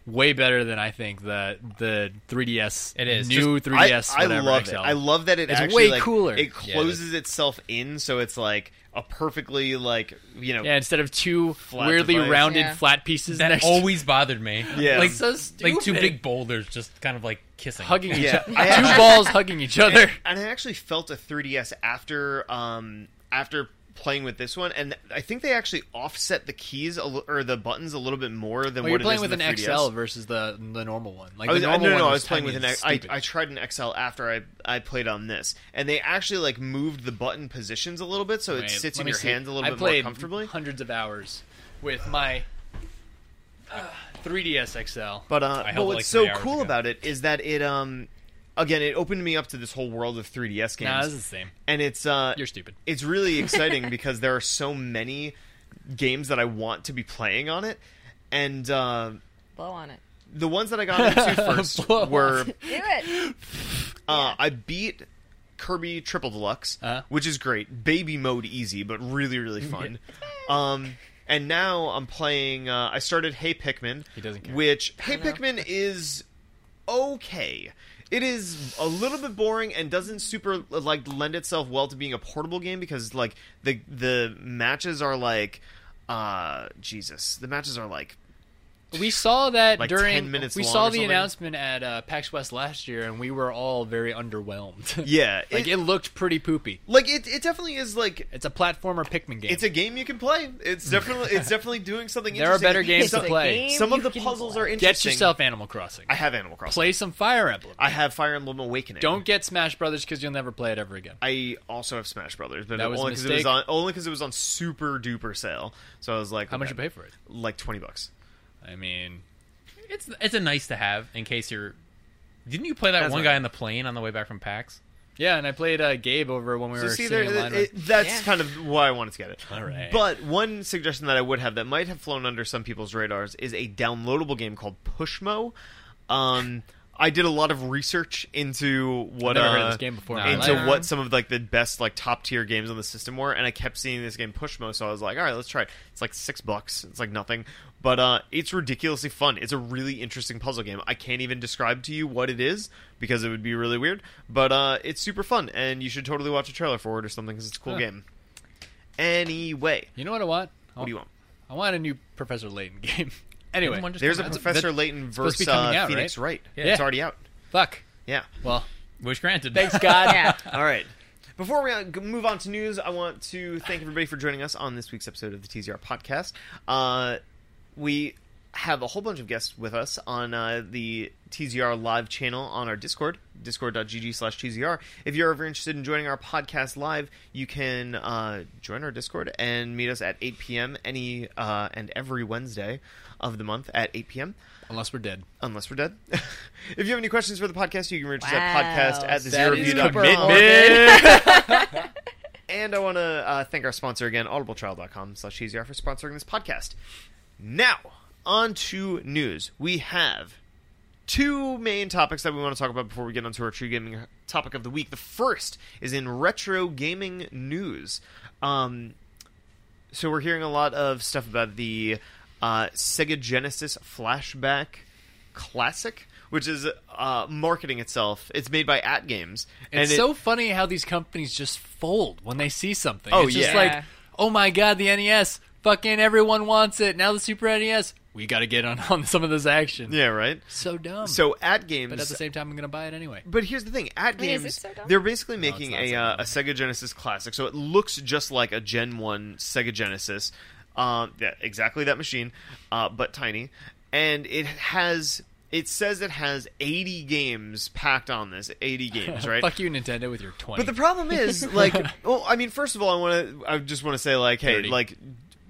way better than I think the the 3DS. It is. new Just- 3DS. I, I love XL. it. I love that it It's actually way like, cooler. It Yeah, it is. closes itself in, so it's like a perfectly like you know Yeah, instead of two weirdly device. rounded Yeah. flat pieces That next always bothered me. (laughs) Yeah. like so like two big boulders just kind of like kissing, hugging each other. I two balls hugging each other. and I actually felt a 3DS after um after playing with this one, and I think they actually offset the keys or the buttons a little bit more than Well, what you're playing with an the XL 3DS. versus the the normal one. Like I was, the no, normal no, one no, I was playing with an. I. I tried an XL after I I played on this, and they actually like moved the button positions a little bit, so it sits in your see. hands a little I bit more played comfortably. Hundreds of hours with my uh, 3DS XL. But uh, but what's like, so cool ago. about it is that it um again it opened me up to this whole world of 3DS games, Nah, this is the same. and it's uh You're stupid. it's really (laughs) exciting because there are so many games that I want to be playing on it, and uh, Blow on it. the ones that I got into (laughs) first Blow were Do it. uh, I beat Kirby Triple Deluxe, Uh-huh. which is great, baby mode easy, but really really fun. um, and now I'm playing. Uh, I started Hey Pikmin, He doesn't care. which Hey know. Pikmin is okay. It is a little bit boring and doesn't super like lend itself well to being a portable game because like the the matches are like uh Jesus, the matches are like We saw that Like during 10 minutes we long saw or the announcement at uh, PAX West last year, and we were all very underwhelmed. (laughs) yeah, like it, looked pretty poopy. like it it definitely is like It's a platformer Pikmin game. it's a game you can play. It's definitely it's definitely doing something. There are interesting. better games It's to play. game Some of the puzzles play. are interesting. Get yourself Animal Crossing. I have Animal Crossing. Play some Fire Emblem. I have Fire Emblem Awakening. Don't get Smash Brothers because you'll never play it ever again. I also have Smash Brothers, but That was only because it was on only because it was on super duper sale. So I was like, How much you pay for it? Like twenty bucks. I mean, It's it's a nice to have in case you're. Didn't you play that That's one right. guy on the plane on the way back from PAX? yeah, and I played uh, Gabe over when we So were see, there, in line. it- that's Yeah. kind of why I wanted to get it. All right. But one suggestion that I would have that might have flown under some people's radars is a downloadable game called Pushmo. Um, I did a lot of research into what I've never uh, heard of this game before. in no, my into life. what some of like the best like top tier games on the system were, and I kept seeing this game Pushmo, so I was like, all right, let's try it. It's like six bucks. It's like nothing, but uh, it's ridiculously fun. It's a really interesting puzzle game. I can't even describe to you what it is because it would be really weird, but uh, it's super fun, and you should totally watch a trailer for it or something because it's a cool Huh. game. Anyway, You know what I want? what do you want? I want a new Professor Layton (laughs) game. Anyway, One There's a came out. Professor that- Layton versus be uh, out, Phoenix Wright. Yeah. It's already out. fuck. Yeah. Well, Wish granted. thanks God. Yeah. (laughs) All right. Before we uh, move on to news, I want to thank everybody for joining us on this week's episode of the TZR podcast. Uh, we have a whole bunch of guests with us on uh, the TZR live channel on our Discord, discord.gg slash TZR. If you're ever interested in joining our podcast live, you can uh, join our Discord and meet us at 8 p.m. any uh, and every Wednesday of the month at 8 p.m Unless we're dead. unless we're dead. (laughs) if you have any questions for the podcast, you can reach us Wow. at podcast at the That zero is view commitment. (laughs) and I want to uh, thank our sponsor again, audibletrial.com slash TZR for sponsoring this podcast. Now, on to news. We have two main topics that we want to talk about before we get onto our true gaming topic of the week. The first is in retro gaming news. Um, so we're hearing a lot of stuff about the uh, Sega Genesis Flashback Classic, which is uh, marketing itself. It's made by AtGames, And It's it- so funny how these companies just fold when they see something. Oh, it's just yeah. like, oh my god, the NES, fucking everyone wants it. Now the Super NES, we got to get on, (laughs) on some of this action. yeah, right. So dumb. So AtGames, but at the same time, I'm gonna buy it anyway. But here's the thing: at Wait, is games, it so dumb? they're basically it's making not a so uh, a Sega Genesis classic, so it looks just like a Gen One Sega Genesis. Um, yeah, exactly that machine, uh, but tiny, and it has. It says it has 80 games packed on this. 80 games, (laughs) right? Fuck you, Nintendo, with your 20. But the problem is, like, (laughs) well, I mean, first of all, I want to, I just want to say, like, hey, 30. like,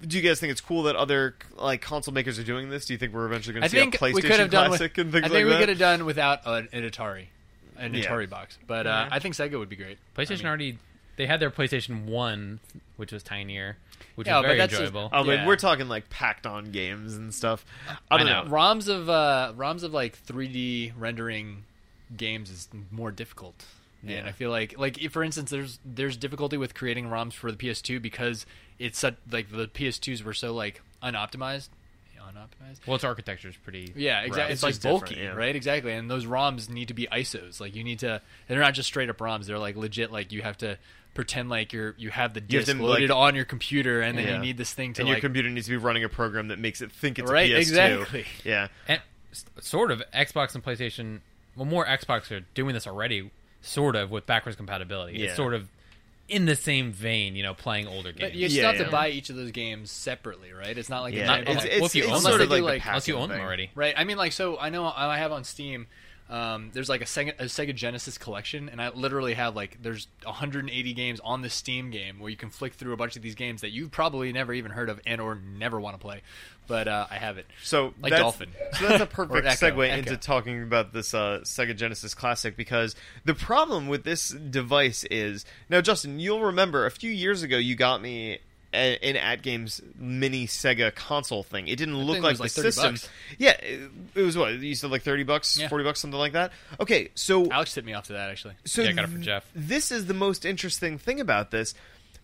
do you guys think it's cool that other like console makers are doing this? Do you think we're eventually going to see think a PlayStation we could have done with. Classic I and things think like we that? could have done without an, an Atari, an Yeah. Atari box. But uh, I think Sega would be great. PlayStation I mean- already they had their PlayStation One, which was tinier, which Yeah, was but very that's just- enjoyable. Oh, but Yeah. we're talking like packed on games and stuff. I I don't know. know. ROMs of uh, ROMs of like 3D rendering games is more difficult. And I feel like like if, for instance there's there's difficulty with creating ROMs for the PS2 because it's such like the PS2s were so like unoptimized. Unoptimized. well, its architecture is pretty. Yeah, exactly. It's, It's like bulky, yeah. right? Exactly. And those ROMs need to be ISOs. Like you need to. They're not just straight up ROMs. They're like legit. Like you have to pretend like you're you have the You have disc to, loaded like- on your computer, and then Yeah. you need this thing to and like. your computer needs to be running a program that makes it think it's Right, a PS2. exactly. Yeah. and sort of Xbox and PlayStation. Well, more Xbox are doing this already, sort of with backwards compatibility. Yeah. It's sort of in the same vein, you know, playing older games. but you Yeah, still have yeah. to buy each of those games separately, right? It's not like Yeah. a Not- giant- It's, well, if you it's own sort them. of like, Unless the they Unless you passive own them already. Right. I mean, like, so I know I have on Steam. Um, there's like a Sega, a Sega Genesis collection, and I literally have like there's 180 games on the Steam game where you can flick through a bunch of these games that you've probably never even heard of and or never want to play, but uh, I have it. So Like that's, Dolphin. So that's a (laughs) perfect Ecco, segue Ecco. into talking about this uh, Sega Genesis Classic because the problem with this device is now, Justin, you'll remember a few years ago you got me a, an AtGames mini Sega console thing. It didn't look like was the like 30 system. bucks. Yeah, it, it was what you said, like thirty bucks, Yeah. forty bucks, something like that. Okay, so Alex tipped me off to that actually. so Yeah, I got it th- Jeff. This is the most interesting thing about this.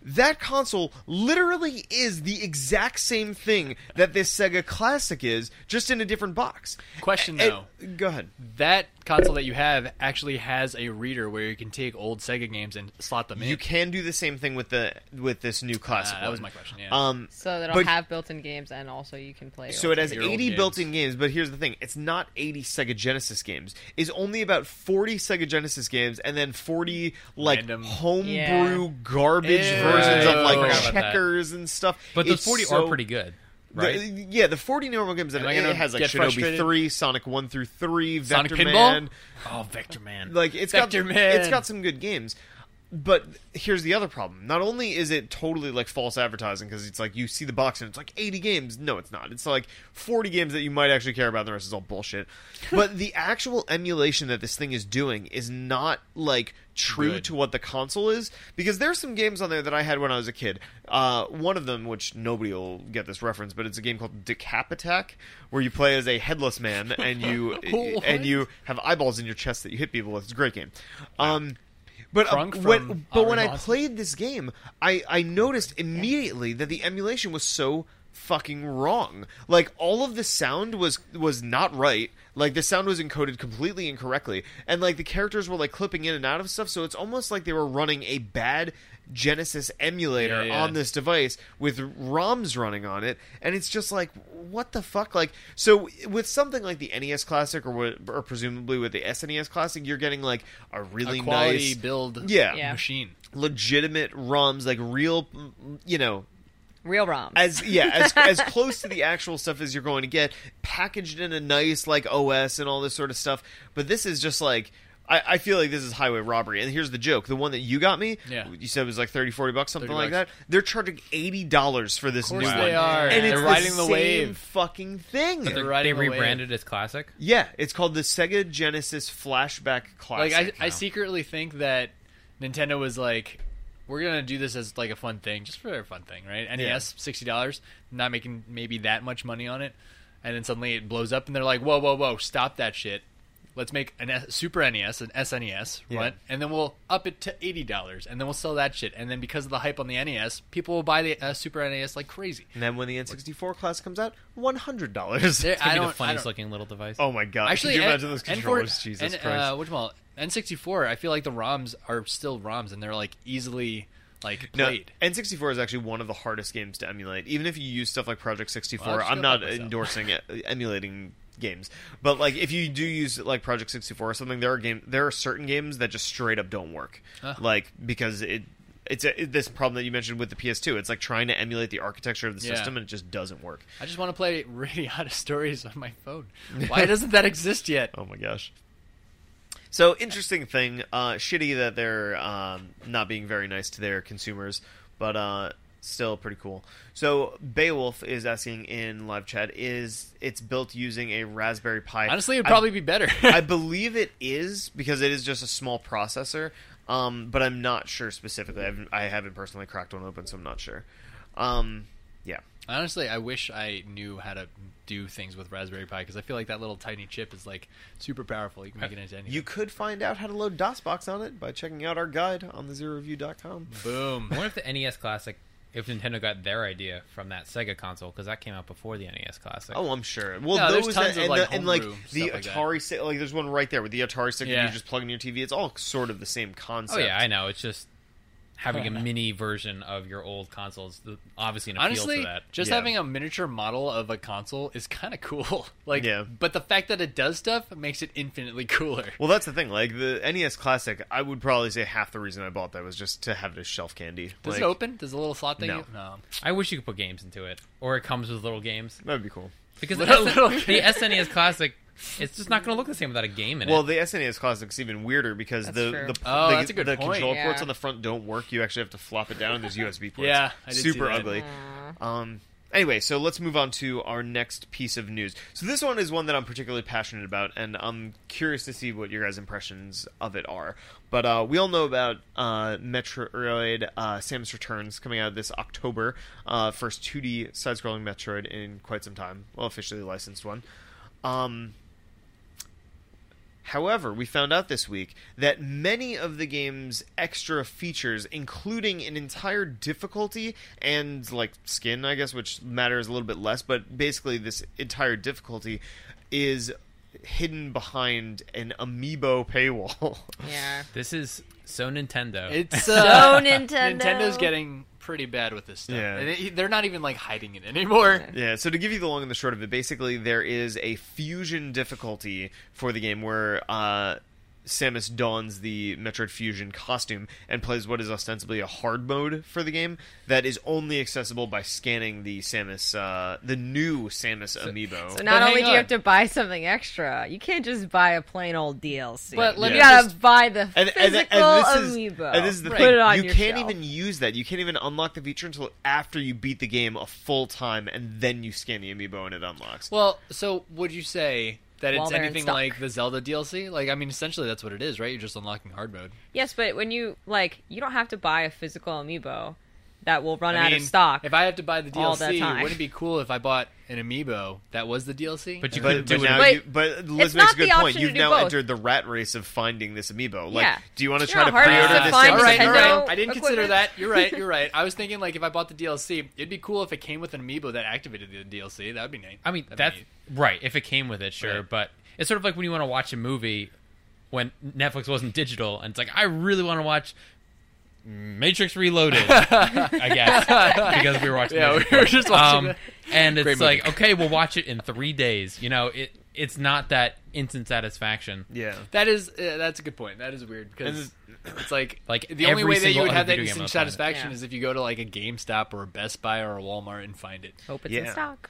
That console literally is the exact same thing that this Sega Classic is, just in a different box. Question And- though, go ahead. that console that you have actually has a reader where you can take old Sega games and slot them in. You can do the same thing with the with this new classic. Ah, that was my question. Yeah. Um, So that'll But- have built-in games, and also you can play. so it has 80 games. built-in games, but here's the thing: it's not 80 Sega Genesis games. It's only about 40 Sega Genesis games, and then 40 like Random. homebrew Yeah. garbage Ew. versions of like forgot about that. checkers and stuff. But those 40 so- are pretty good, The- yeah, the 40 normal games. Am I it gonna has like get Shinobi frustrated? 3, Sonic 1 through 3, Sonic Vector Pinball? Man. oh, Vectorman. Like it's Vector got Man. it's got some good games. But here's the other problem. Not only is it totally like false advertising because it's like you see the box and it's like 80 games. No, it's not. It's like 40 games that you might actually care about. The rest is all bullshit. (laughs) but the actual emulation that this thing is doing is not like true Good. to what the console is because there's some games on there that I had when I was a kid. Uh, one of them, which nobody will get this reference, but it's a game called Decap Attack, where you play as a headless man and you (laughs) and you have eyeballs in your chest that you hit people with. It's a great game. Um, but uh, when but when I played this game, I I noticed immediately that the emulation was so fucking wrong. Like all of the sound was was not right. Like the sound was encoded completely incorrectly, and like the characters were like clipping in and out of stuff. So it's almost like they were running a bad Genesis emulator Yeah, yeah. on this device with ROMs running on it, and it's just like what the fuck. Like so with something like the NES Classic or what, or presumably with the SNES Classic, you're getting like a really a quality nice build Yeah. Yeah. machine. legitimate ROMs, like real, you know, Real ROM. as yeah, as (laughs) as close to the actual stuff as you're going to get, packaged in a nice like OS and all this sort of stuff. But this is just like. I, I feel like this is highway robbery. And here's the joke. The one that you got me, Yeah. you said it was like 30, 40 bucks, something 30 like bucks. that. They're charging $80 for this Of new they one. are. And They're it's riding the, the same wave. fucking thing. They're They riding the wave. rebranded as classic. yeah, it's called the Sega Genesis Flashback Classic. Like I, I secretly think that Nintendo was like, we're gonna do this as like a fun thing, just for a fun thing, right? NES, sixty dollars, not making maybe that much money on it, and then suddenly it blows up, and they're like, whoa, whoa, whoa, stop that shit. Let's make an Super NES, an SNES, Yeah. right? And then we'll up it to eighty dollars, and then we'll sell that shit. And then because of the hype on the NES, people will buy the uh, Super NES like crazy. and then when the N64 class comes out, $100. (laughs) It's I gonna be don't, the I funniest looking little device. Oh my god! Actually, Could you N- imagine those N4 controllers? Jesus N- Christ! Uh, what N64. I feel like the ROMs are still ROMs, and they're like easily like no, played. N64 is actually one of the hardest games to emulate. Even if you use stuff like Project 64, Well, I'm not endorsing it, uh, emulating games, but like if you do use like Project 64 or something, there are game there are certain games that just straight up don't work, Huh. like because it. It's a, this problem that you mentioned with the PS2. It's like trying to emulate the architecture of the Yeah. system, and it just doesn't work. I just want to play Radiata (laughs) Stories on my phone. (laughs) Why doesn't that exist yet? Oh my gosh. So interesting thing, uh, shitty that they're um, not being very nice to their consumers, but uh, still pretty cool. So Beowulf is asking in live chat, is it's built using a Raspberry Pi? Honestly, it'd I- probably be better. I (laughs) believe it is because it is just a small processor, um, but I'm not sure specifically. I haven't, I haven't personally cracked one open, so I'm not sure. Um, yeah. Honestly, I wish I knew how to do things with Raspberry Pi because I feel like that little tiny chip is like super powerful. You can make it into anything. You could find out how to load DOSBox on it by checking out our guide on the ZeroReview.com. Boom. (laughs) I wonder if the NES Classic, if Nintendo got their idea from that Sega console, because that came out before the NES Classic. Oh, I'm sure. Well, No, there's those tons and, of, like, the, and like homebrew the stuff like that. Atari stick, like there's one right there with the Atari stick that Yeah. you just plug in your TV. It's all sort of the same concept. Oh yeah, I know. It's just having a mini version of your old consoles. the- Obviously, an appeal Honestly, to that. just Yeah. having a miniature model of a console is kind of cool. (laughs) like, Yeah. but the fact that it does stuff makes it infinitely cooler. Well, that's the thing. Like the NES Classic, I would probably say half the reason I bought that was just to have it as shelf candy. Does like, it open? Does a little slot thing? No. no. I wish you could put games into it, or it comes with little games. That'd be cool. Because (laughs) the, (laughs) Little- the SNES Classic, it's just not going to look the same without a game in it. Well, it. the SNES Classic's even weirder because That's the true. the, Oh, the, that's a good the point. control ports on the front don't work. You actually have to flop it down, and there's USB ports. Yeah, I did see super that. ugly. Um. Anyway, so let's move on to our next piece of news. So this one is one that I'm particularly passionate about, and I'm curious to see what your guys' impressions of it are. But uh, we all know about uh, Metroid: uh, Samus Returns coming out this October, uh, first 2D side-scrolling Metroid in quite some time. Well, officially licensed one. Um, However, we found out this week that many of the game's extra features, including an entire difficulty and like skin, I guess, which matters a little bit less, but basically this entire difficulty is hidden behind an amiibo paywall. (laughs) Yeah. this is so Nintendo. It's (laughs) So uh, Nintendo. Nintendo's getting pretty bad with this stuff. Yeah. And it- they're not even like hiding it anymore. Yeah, so to give you the long and the short of it, basically there is a fusion difficulty for the game where uh, Samus dons the Metroid Fusion costume and plays what is ostensibly a hard mode for the game that is only accessible by scanning the Samus, uh, the new Samus amiibo. So not hang only do you have to buy something extra, you can't just buy a plain old DLC. But let you me gotta just- buy the and, physical and, and this is, amiibo. and this is the Put thing. it on you your can't shelf. even use that. You can't even unlock the feature until after you beat the game a full time, and then you scan the amiibo and it unlocks. Well, so would you say that it's anything like the Zelda DLC? Like, I mean, essentially that's what it is, right? You're just unlocking hard mode. Yes, but when you like, you don't have to buy a physical amiibo that will run I out mean, of stock. If I have to buy the all DLC, time. wouldn't it be cool if I bought an amiibo that was the DLC? But you But, couldn't but do it. now But you, but Liz it's makes not a good the point. option You've now both. entered the rat race of finding this amiibo. Like, Yeah. do you want to try to how hard it is pre-order to this? find all right, all Nintendo right. I didn't consider that. You're right. You're right. (laughs) I was thinking like if I bought the DLC, it'd be cool if it came with an amiibo that activated the DLC. That would be neat. I mean, That'd that's right. If it came with it, sure. Right. But it's sort of like when you want to watch a movie when Netflix wasn't digital, and it's like I really want to watch Matrix Reloaded. (laughs) I guess because we were watching. Yeah, Matrix we were just watching um, that. and Great it's movie. like okay, we'll watch it in three days. You know, it it's not that instant satisfaction. Yeah. That is uh, that's a good point. That is weird because it's like (coughs) Like, the only way that you would have that instant on the planet. satisfaction Yeah. is if you go to like a GameStop or a Best Buy or a Walmart and find it. Hope it's Yeah. in stock.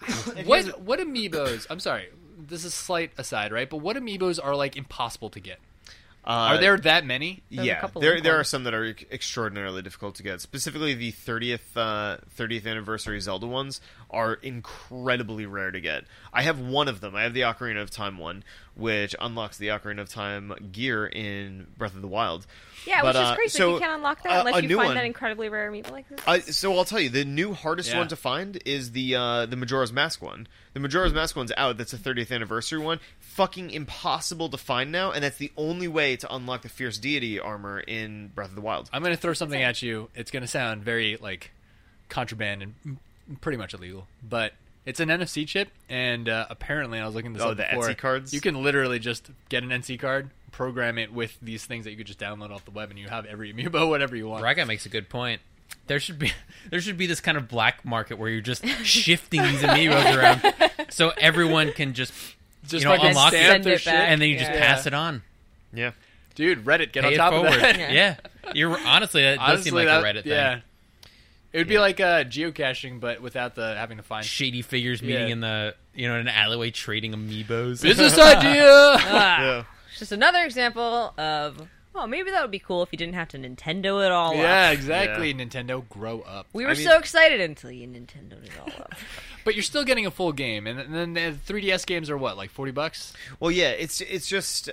(coughs) What what amiibos? I'm sorry, this is a slight aside, right? But what amiibos are like impossible to get? Uh, Are there that many? There's a yeah, couple there there are some that are extraordinarily difficult to get. Specifically, the 30th uh, 30th anniversary Zelda ones are incredibly rare to get. I have one of them. I have the Ocarina of Time one, which unlocks the Ocarina of Time gear in Breath of the Wild. Yeah, But, which is uh, crazy. so, you can't unlock that uh, unless a you find one- that incredibly rare amiibo like this. I, so I'll tell you, the new hardest Yeah. one to find is the uh, the Majora's Mask one. The Majora's Mask one's out. That's a 30th anniversary one. Fucking impossible to find now, and that's the only way to unlock the Fierce Deity armor in Breath of the Wild. I'm gonna throw something at you. It's gonna sound very like contraband and pretty much illegal, but it's an NFC chip, and uh, apparently I was looking this Oh, up the before. Etsy cards? You can literally just get an NC card, program it with these things that you could just download off the web, and you have every amiibo, (laughs) whatever you want. Braga makes a good point. There should be (laughs) there should be this kind of black market where you're just (laughs) shifting these amiibos around, so everyone can just Just you know, fucking unlock stamp Send their it shit, back. and then you just Yeah. pass it on. Yeah. dude. Reddit, get Pay on top forward. of that. yeah. you're honestly that does Honestly, seem like that- a Reddit thing. Yeah, it would be like uh, geocaching, but without the having to find Shady figures meeting Yeah. in the you know in an alleyway trading amiibos. business idea. (laughs) Ah, Yeah. Just another example of oh, maybe that would be cool if you didn't have to Nintendo it all yeah, up. exactly. Nintendo, grow up. We were I mean- so excited until you Nintendoed it all up. (laughs) But you're still getting a full game, and, and then the 3DS games are what, like forty bucks? Well, yeah. It's it's just.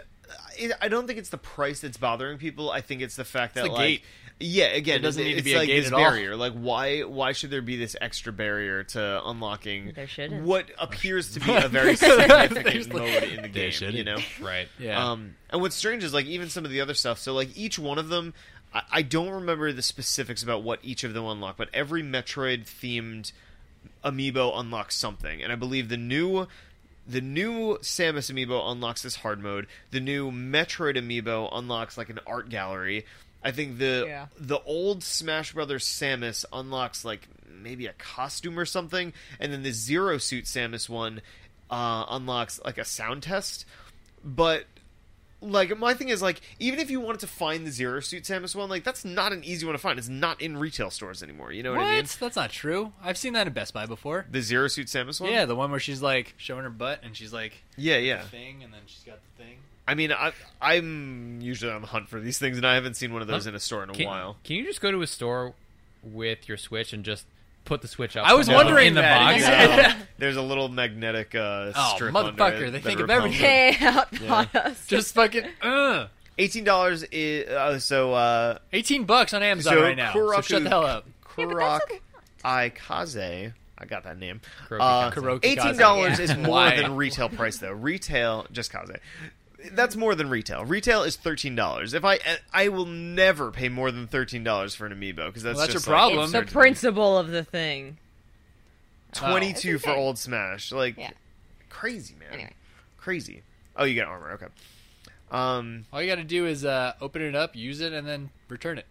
It, I don't think it's the price that's bothering people. I think it's the fact that the like. gate. Yeah, again, It doesn't need to it's be a like gate this at all. barrier. Like, why? Why should there be this extra barrier to unlocking There shouldn't. what appears to be a very (laughs) (laughs) There's significant mode in the game? You shouldn't. know, right. Yeah. Um, and what's strange is like even some of the other stuff. So like each one of them, I, I don't remember the specifics about what each of them unlock, but every Metroid themed amiibo unlocks something, and I believe the new. The new Samus amiibo unlocks this hard mode. The new Metroid amiibo unlocks like an art gallery. I think the Yeah. the old Smash Brothers Samus unlocks like maybe a costume or something, and then the Zero Suit Samus one uh, unlocks like a sound test. But like my thing is like even if you wanted to find the Zero Suit Samus one, like that's not an easy one to find. It's not in retail stores anymore. You know what, what? I mean? That's not true. I've seen that in Best Buy before. The Zero Suit Samus one. Yeah, the one where she's like showing her butt and she's like yeah, yeah. the thing, and then she's got the thing. I mean, I, I'm usually on the hunt for these things, and I haven't seen one of those Huh? in a store in a Can, while. can you just go to a store with your Switch and just put the Switch up? I was wondering in the that. box. (laughs) Yeah. (laughs) There's a little magnetic uh, Oh, strip motherfucker, under it they think of repels everything. it. Hey, out on us. Just fucking uh, Eighteen dollars is uh, so uh, eighteen bucks on Amazon So, right now. so shut the hell up. Kurok Aikaze. I got that name. Kuroki Uh, Kuroki Eighteen dollars Yeah. is (laughs) more than retail price though. Retail just Kaze. That's more than retail. Retail is thirteen dollars. If I I will never pay more than thirteen dollars for an amiibo because that's Well, that's just your like, problem. It's the absurd to me. principle of the thing. Twenty It's two for okay. old Smash. Like Yeah. crazy man. Anyway. Crazy. Oh, you get armor. Okay. Um. All you got to do is uh, open it up, use it, and then return it.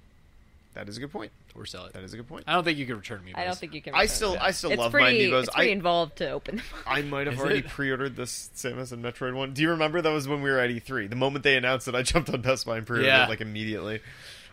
That is a good point. or sell it. That is a good point. I don't think you can return me. I don't think you can. I return still, it. I still It's love pretty. my amiibos. It's pretty I, involved to open them. I might have Is already it? pre-ordered this Samus and Metroid one. Do you remember that was when we were at E3? The moment they announced it, I jumped on Best Buy and pre-ordered Yeah. it like immediately.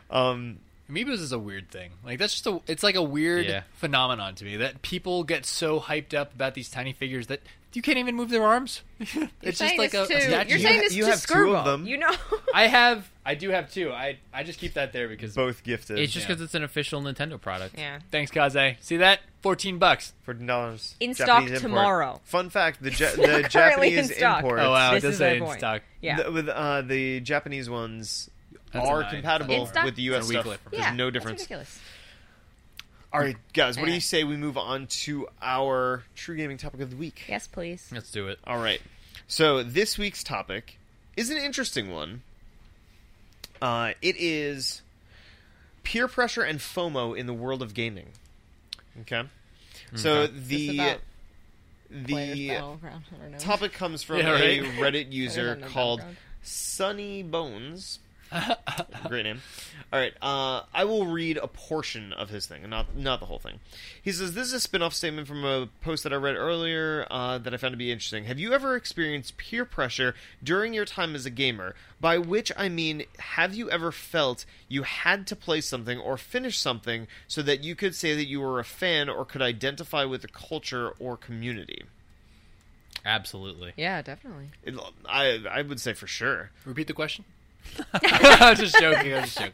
Um, Amiibos is a weird thing. Like that's just a. It's like a weird Yeah. phenomenon to me that people get so hyped up about these tiny figures that you can't even move their arms. (laughs) it's You're just saying like a, this a to, statue. You're saying this you to have two Skirbo. of them. You know. I have. I do have two. I I just keep that there because. both gifted. It's just Yeah. because it's an official Nintendo product. yeah. Thanks, Kaze. See that? Fourteen bucks. Fourteen dollars In stock tomorrow. Fun fact: the, ja- (laughs) the Currently in Japanese stock. imports, Oh wow, This it does is say in point. stock. Yeah. the, with uh, the Japanese ones That's are annoying. compatible In stock? with the US It's a stuff. weekly for- There's yeah. no that's difference. ridiculous. All right, guys, what do you say we move on to our true gaming topic of the week? Yes, please. Let's do it. All right. So this week's topic is an interesting one. Uh, it is peer pressure and FOMO in the world of gaming. Okay. So Okay. This the the Battleground, I don't know. topic comes from Yeah, right. (laughs) a Reddit user called Battleground. Sunny Bones. (laughs) Great name. All right, uh, I will read a portion of his thing, not not the whole thing. He says this is a spin-off statement from a post that I read earlier uh, that I found to be interesting. Have you ever experienced peer pressure during your time as a gamer? By which I mean, have you ever felt you had to play something or finish something so that you could say that you were a fan or could identify with the culture or community? Absolutely. Yeah, definitely. It, I I would say for sure. Repeat the question. (laughs) I'm just joking. I'm just joking.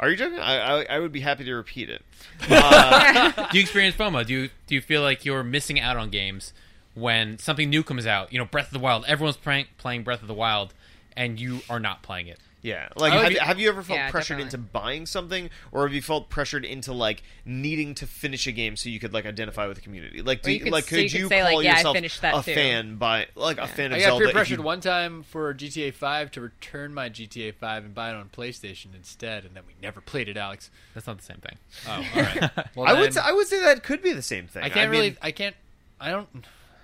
Are you joking? I, I I would be happy to repeat it. (laughs) Uh, do you experience FOMO? Do you do you feel like you're missing out on games when something new comes out? You know, Breath of the Wild. Everyone's playing playing Breath of the Wild, and you are not playing it. Yeah, like have, be- have you ever felt Yeah, pressured definitely. into buying something, or have you felt pressured into like needing to finish a game so you could like identify with the community? Like, do you, you could- like so could you could you say, call like, yeah, yourself finished that a too. fan by like a fan of I got Zelda? peer pressured you- one time for GTA 5 to return my GTA 5 and buy it on PlayStation instead, and then we never played it, Alex. That's not the same thing. Oh, all right. (laughs) Well, I would say, I would say that could be the same thing. I can't mean, really. I can't. I don't.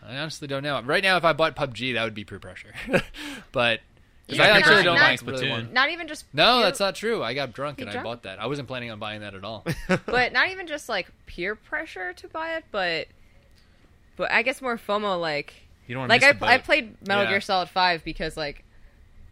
I honestly don't know. Right now, if I bought PUBG, that would be peer pressure. (laughs) but 'cause Yeah, I actually don't like really Splatoon. want- Not even just No, peer- that's not true. I got drunk You and I bought that. I wasn't planning on buying that at all. (laughs) but not even just like peer pressure to buy it, but but I guess more FOMO like You don't want like I, I played Metal Yeah. Gear Solid Five because like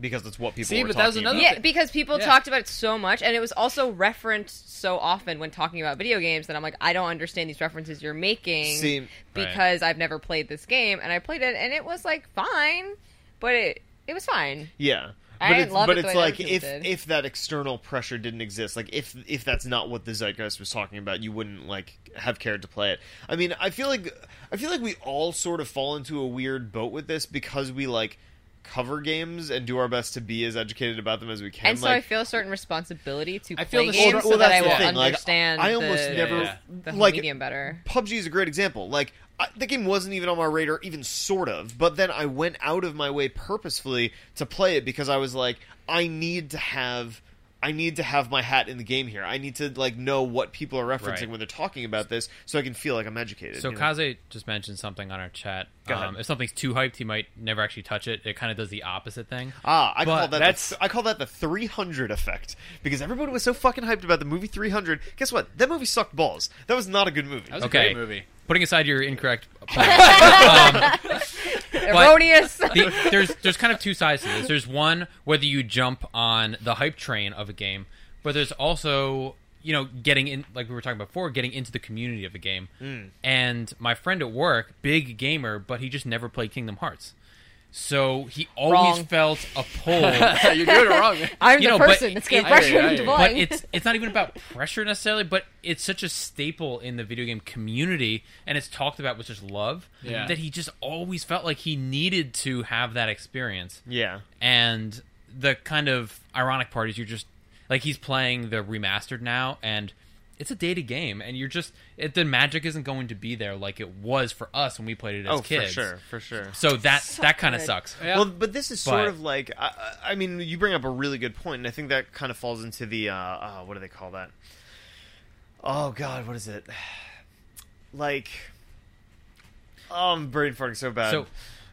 because that's what people See, were but that was another about. yeah because people Yeah. talked about it so much and it was also referenced so often when talking about video games that I'm like I don't understand these references you're making See, because I've never played this game and I played it and it was like fine, but it it was fine. Yeah. I but didn't it's, love but it it's like if did. if that external pressure didn't exist, like if if that's not what the zeitgeist was talking about, you wouldn't like have cared to play it. I mean, I feel like I feel like we all sort of fall into a weird boat with this because we like cover games and do our best to be as educated about them as we can. And so like, I feel a certain responsibility to I feel play the games sort- so well, that I that's the will thing, like, understand I almost the, never- Yeah. the whole like- medium better. PUBG is a great example. Like I, the game wasn't even on my radar, even sort of. But then I went out of my way purposefully to play it because I was like, I need to have, I need to have my hat in the game here. I need to like know what people are referencing Right. when they're talking about this, so I can feel like I'm educated. So you know? Kaze just mentioned something on our chat. Um, if something's too hyped, he might never actually touch it. It kind of does the opposite thing. Ah, I But call that that's- the, I call that the 300 effect because everybody was so fucking hyped about the movie 300. Guess what? That movie sucked balls. That was not a good movie. That was a Okay. great movie. Putting aside your incorrect (laughs) point, um, Erroneous. the, there's there's kind of two sides to this. There's one whether you jump on the hype train of a game, but there's also you know getting in like we were talking about before, getting into the community of a game. Hmm. And my friend at work, big gamer, but he just never played Kingdom Hearts. So he always Wrong. felt a (laughs) pull. (laughs) You're doing it wrong. (laughs) I'm You the know, person that's getting pressured I- I- into but but it's it's not even about pressure necessarily, but it's such a staple in the video game community, and it's talked about with just love Yeah. that he just always felt like he needed to have that experience. Yeah. And the kind of ironic part is you're just like he's playing the remastered now, and it's a dated game, and you're just it, the magic isn't going to be there like it was for us when we played it as Oh, kids. for sure, for sure. So that So that kind of sucks. Yeah. Well, but this is sort But- of like I, I I mean, you bring up a really good point, and I think that kind of falls into the uh, uh, what do they call that? Oh God, what is it? Like, oh, I'm brain farting so bad. So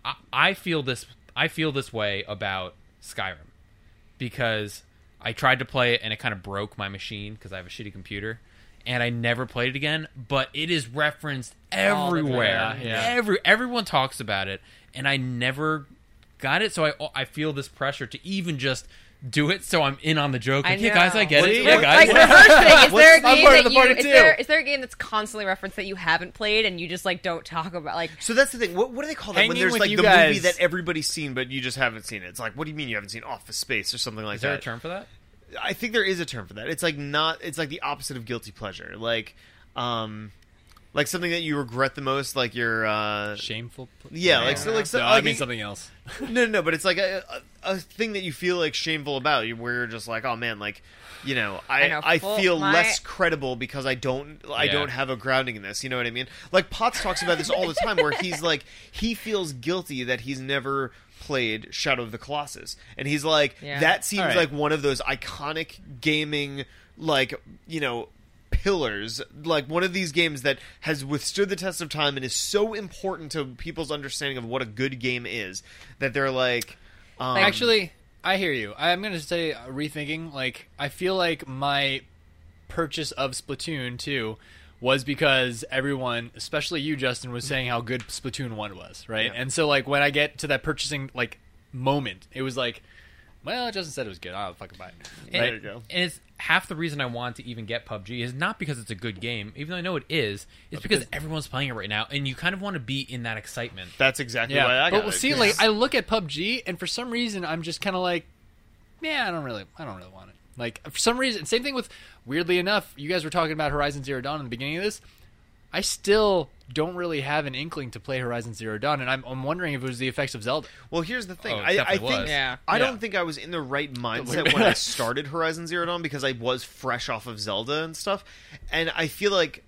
I, I feel this I feel this way about Skyrim because I tried to play it and it kind of broke my machine because I have a shitty computer, and I never played it again. But it is referenced All the time. everywhere. Yeah, yeah. Every everyone talks about it, and I never got it. So I I feel this pressure to even just do it. So I'm in on the joke. I Like, yeah, guys, I get What it. is- Yeah, what- guys. like reverse thing. (laughs) Is there a I'm game that you is there is there a game that's constantly referenced that you haven't played and you just like don't talk about like So that's the thing. What, what do they call that when there's like you the movie that everybody's seen but you just haven't seen it? It's like, what do you mean you haven't seen Office Space or something like Is there that? a term for that? I think there is a term for that. It's like not. It's like the opposite of guilty pleasure. Like, um, like something that you regret the most. Like your uh, Shameful. yeah, like so, like so, No, like, I mean something else. (laughs) No, no, but it's like a, a, a thing that you feel like shameful about. Where you're just like, oh man, like, you know, I I know, I, feel my- less credible because I don't I Yeah. don't have a grounding in this. You know what I mean? Like Potts talks about this all the time, where he's like he feels guilty that he's never played Shadow of the Colossus, and he's like Yeah. that seems All right. like one of those iconic gaming like you know pillars like one of these games that has withstood the test of time and is so important to people's understanding of what a good game is that they're like um, Actually, I hear you. I'm going to say uh, rethinking. Like, I feel like my purchase of Splatoon 2 was because everyone, especially you, Justin, was saying how good Splatoon 1 was, right? Yeah. And so, like, when I get to that purchasing like moment, it was like, well, Justin said it was good. I'll fucking buy it. And, Right? you go. and it's half the reason I want to even get PUBG is not because it's a good game, even though I know it is. It's because, because- everyone's playing it right now, and you kind of want to be in that excitement. that's exactly Yeah, why I got but we'll it, see. 'cause- Like, I look at PUBG, and for some reason, I'm just kind of like, yeah, I don't really, I don't really want it. Like, for some reason, same thing with. Weirdly enough, you guys were talking about Horizon Zero Dawn in the beginning of this. I still don't really have an inkling to play Horizon Zero Dawn, and I'm, I'm wondering if it was the effects of Zelda. well here's the thing Oh, I, I think. Yeah. I don't think I was in the right mindset when I started Horizon Zero Dawn because I was fresh off of Zelda and stuff and I feel like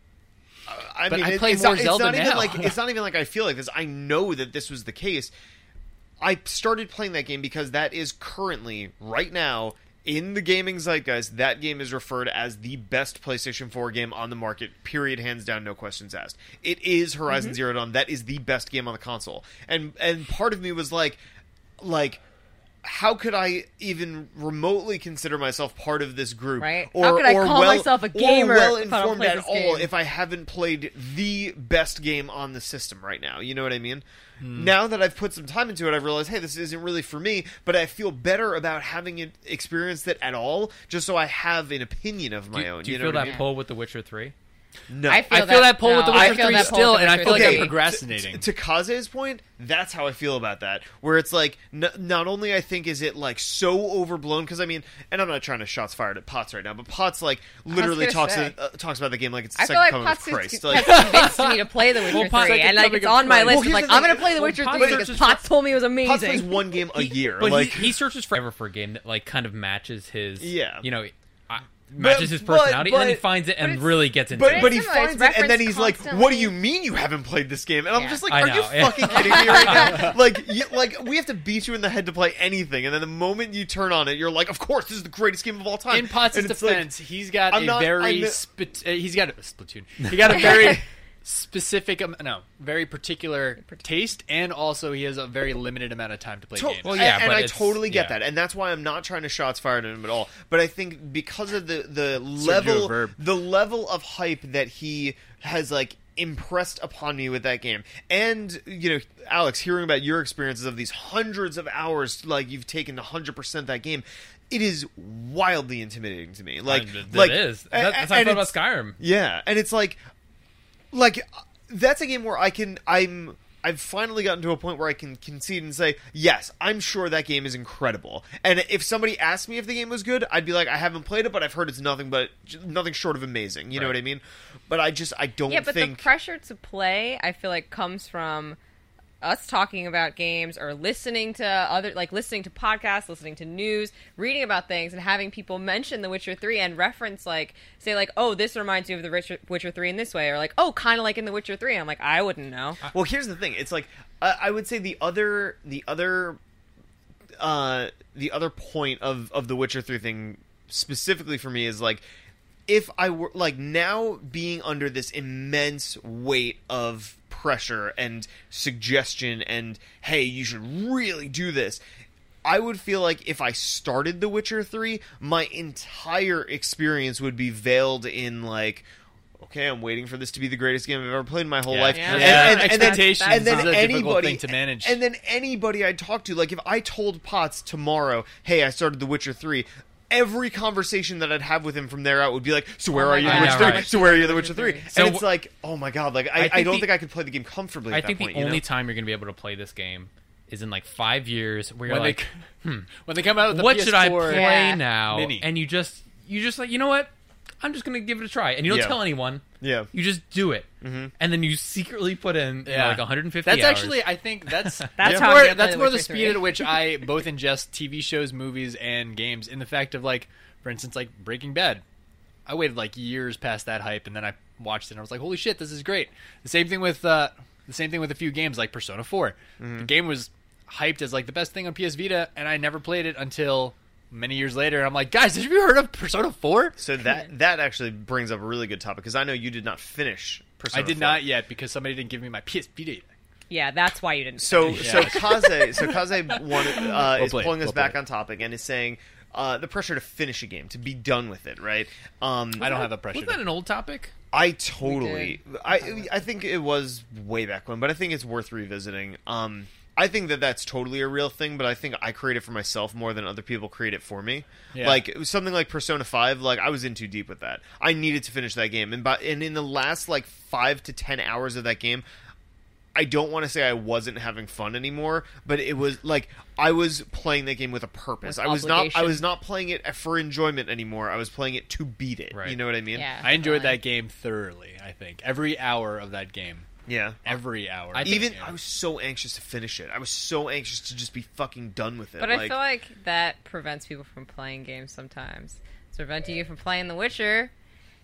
uh, I But mean, I it- play it's more not, Zelda it's not even now. like it's (laughs) not even like I feel like this. I know that this was the case. I started playing that game because that is currently right now in the gaming zeitgeist. That game is referred as the best PlayStation 4 game on the market. Period, hands down, no questions asked. It is Horizon mm-hmm. Zero Dawn. That is the best game on the console. And and part of me was like, like. How could I even remotely consider myself part of this group? Right. Or, How could I or call well, myself a or gamer well if I don't informed at all game? if I haven't played the best game on the system right now. You know what I mean? Hmm. Now that I've put some time into it, I've realized, hey, this isn't really for me. But I feel better about having experienced it at all, just so I have an opinion of my do, own. do you, know feel that I mean? pull with The Witcher Three? No, I feel I feel that, pull with The no, I Witcher feel 3 that still, with and I Witcher feel like I'm procrastinating. To, to Kaze's point, that's how I feel about that. Where it's like, n- not only I think is it like so overblown because I mean, and I'm not trying to shots fired at Potts right now, but Potts like literally gonna talks uh, talks about the game like it's the I second like coming Potts of Christ. has, Like, has convinced me to play The (laughs) Witcher Well, Potts- 3, and like it's on my list. Christ. I'm like, Well, I'm gonna play The Witcher Potts 3 because Potts told me it was Potts amazing. plays one game a (laughs) year. But like he, he searches forever for a game that like kind of matches his, Yeah. you know, matches his but- personality, and then he finds it and really gets into But it. but he It's similar, finds it and then referenced he's like, "What do you mean you haven't played this game?" And I'm Yeah. just like, "Are you yeah. fucking (laughs) kidding me right now?" like, you, like we have to beat you in the head to play anything, and then the moment you turn on it, you're like, "Of course, this is the greatest game of all time." In Potts' And it's like- defense, he's got I'm a not- very I'm- spit, uh, he's got a Splatoon. He got a (laughs) very specific, um, no, very particular taste, and also he has a very limited amount of time to play To- games. Well, yeah, and, and I totally get yeah. that, and that's why I'm not trying to shots fired at him at all. But I think because of the the Sergio level Verb. the level of hype that he has like impressed upon me with that game, and you know, Alex, hearing about your experiences of these hundreds of hours, like you've taken 100 percent that game. It is wildly intimidating to me. Like, And like it is. That- that's how I and felt about Skyrim. yeah, and it's like, like that's a game where I can I'm I've finally gotten to a point where I can concede and say yes, I'm sure that game is incredible. And if somebody asked me if the game was good, I'd be like, I haven't played it, but I've heard it's nothing but nothing short of amazing. You know what I mean? But I just I don't yeah, but think the pressure to play, I feel like, comes from us talking about games or listening to other, like listening to podcasts, listening to news, reading about things, and having people mention The Witcher Three and reference, like, say, like, oh, this reminds you of The Witcher, Witcher Three in this way, or like, oh, kind of like in The Witcher Three. I'm like, I wouldn't know. Well, here's the thing. It's like I I would say the other the other uh the other point of of the Witcher 3 thing specifically for me is like if I were like now being under this immense weight of pressure and suggestion and hey, you should really do this. I would feel like if I started The Witcher 3, my entire experience would be veiled in like okay, I'm waiting for this to be the greatest game I've ever played in my whole Yeah. life. Yeah. And, Yeah, and, and then, expectations and then is a anybody thing to manage. And then anybody I talk to, like if I told Potts tomorrow, "Hey, I started The Witcher 3," every conversation that I'd have with him from there out would be like, "So where Oh are you, in God. The Witcher Yeah, 3? right. So where are you, The Witcher 3?" So and it's like, oh my god, like I, I I, don't the- think I could play the game comfortably. I think that point, the you only know? time you're going to be able to play this game is in like five years, where you're when like, they hmm, (laughs) when they come out with the "What PS4 should I play Yeah. now?" Mini. And you just you just like, you know what? I'm just going to give it a try, and you don't Yeah. tell anyone. yeah. You just do it, mm-hmm. and then you secretly put in you know, like 150. That's hours. actually, I think that's (laughs) That's that's how I'm more gonna that's The more the Witcher speed 3. at which I both ingest TV shows, movies, and games. In the fact of like, for instance, like Breaking Bad. I waited like years past that hype, and then I watched it, and I was like, "Holy shit, this is great!" The same thing with uh, the same thing with a few games like Persona 4 Mm-hmm. The game was hyped as like the best thing on PS Vita, and I never played it until many years later. I'm like, guys, have you heard of Persona 4? So that that actually brings up a really good topic because I know you did not finish. Persona I did 4. not yet because somebody didn't give me my PS Vita. yet. Yeah, that's why you didn't. So Yeah. so Kaze so Kaze wanted, (laughs) uh, Well is played, pulling us well back played. on topic and is saying uh, the pressure to finish a game to be done with it, right? Um, I don't have a pressure. Was that an old topic? I totally. I I think it was way back when, but I think it's worth revisiting. Um, I think that that's totally a real thing, but I think I create it for myself more than other people create it for me. Yeah. Like it was something like Persona Five, like I was in too deep with that. I needed to finish that game, and by and in the last like five to ten hours of that game. I don't want to say I wasn't having fun anymore, but it was like I was playing that game with a purpose. With I was not. I was not playing it for enjoyment anymore. I was playing it to beat it. Right. You know what I mean? yeah, I enjoyed that game thoroughly. I think every hour of that game, Yeah. every hour. I of think- that even. I was so anxious to finish it. I was so anxious to just be fucking done with it. But like, I feel like that prevents people from playing games sometimes. It's preventing you from playing The Witcher.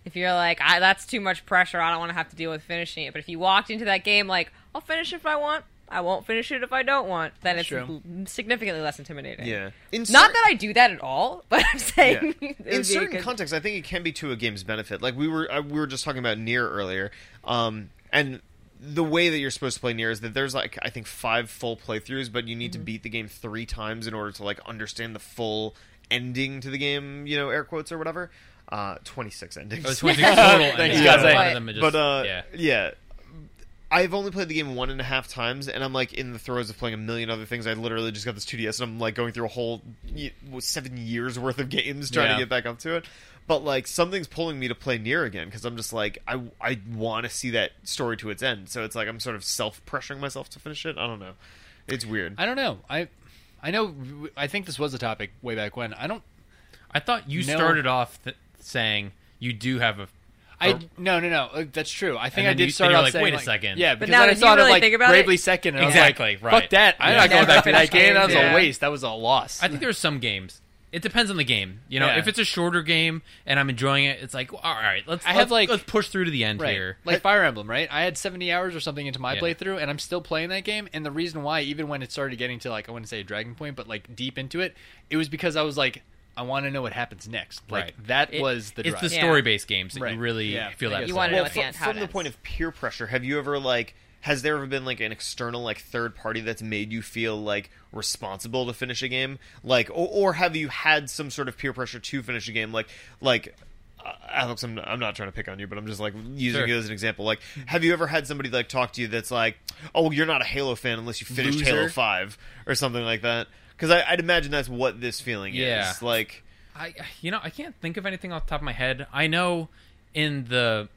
If you're like, I, that's too much pressure, I don't want to have to deal with finishing it. But if you walked into that game like, I'll finish it if I want, I won't finish it if I don't want, then That's it's true. significantly less intimidating. yeah. In Not cer- that I do that at all, (laughs) but I'm saying yeah. (laughs) in certain good- contexts, I think it can be to a game's benefit. Like we were, uh, we were just talking about NieR earlier, um, and the way that you're supposed to play NieR is that there's like I think five full playthroughs, but you need Mm-hmm. to beat the game three times in order to like understand the full ending to the game. You know, air quotes or whatever. Uh, Twenty six endings. It was (laughs) 26 total. and Thanks, guys. lot But- of them are just, but uh, yeah. yeah. I've only played the game one and a half times, and I'm like in the throes of playing a million other things. I literally just got this 2DS, and I'm like going through a whole seven years worth of games trying Yeah. to get back up to it. But like something's pulling me to play NieR again because I'm just like I I want to see that story to its end. So it's like I'm sort of self pressuring myself to finish it. I don't know. It's weird. I don't know. I I know. I think this was a topic way back when. I don't. I thought you No. started off th- saying you do have a. I no no no. uh, That's true. I think And I did you- start then you're off like, saying wait a like- second. Yeah, But because now then I did saw you it really like think about Bravely it? Second. And Exactly, I was like, right. Fuck that. I'm Yeah. not going back to that game. (laughs) That was yeah. a waste. That was a loss. I think there's some games. It depends on the game. You know, Yeah. if it's a shorter game and I'm enjoying it, it's like, all right, let's. I let's, have, like- let's push through to the end Right. here. Like Fire Emblem, right? I had 70 hours or something into my Yeah. playthrough, and I'm still playing that game. And the reason why, even when it started getting to like I wouldn't say a dragon point, but like deep into it, it was because I was like, I want to know what happens next. Like Right. that It- was the it's the story-based games that Right. you really Yeah. feel that. You want to well, know at fr- the end how from the point of peer pressure, have you ever like has there ever been like an external like third party that's made you feel like responsible to finish a game, like or, or have you had some sort of peer pressure to finish a game, like like. Uh, Alex, I'm, I'm not trying to pick on you, but I'm just like using Sure. you as an example. Like, have you ever had somebody like talk to you that's like, "Oh, you're not a Halo fan unless you finished Loser. Halo Five or something like that"? Because I'd imagine that's what this feeling Yeah. is. Like, I, you know, I can't think of anything off the top of my head. I know in the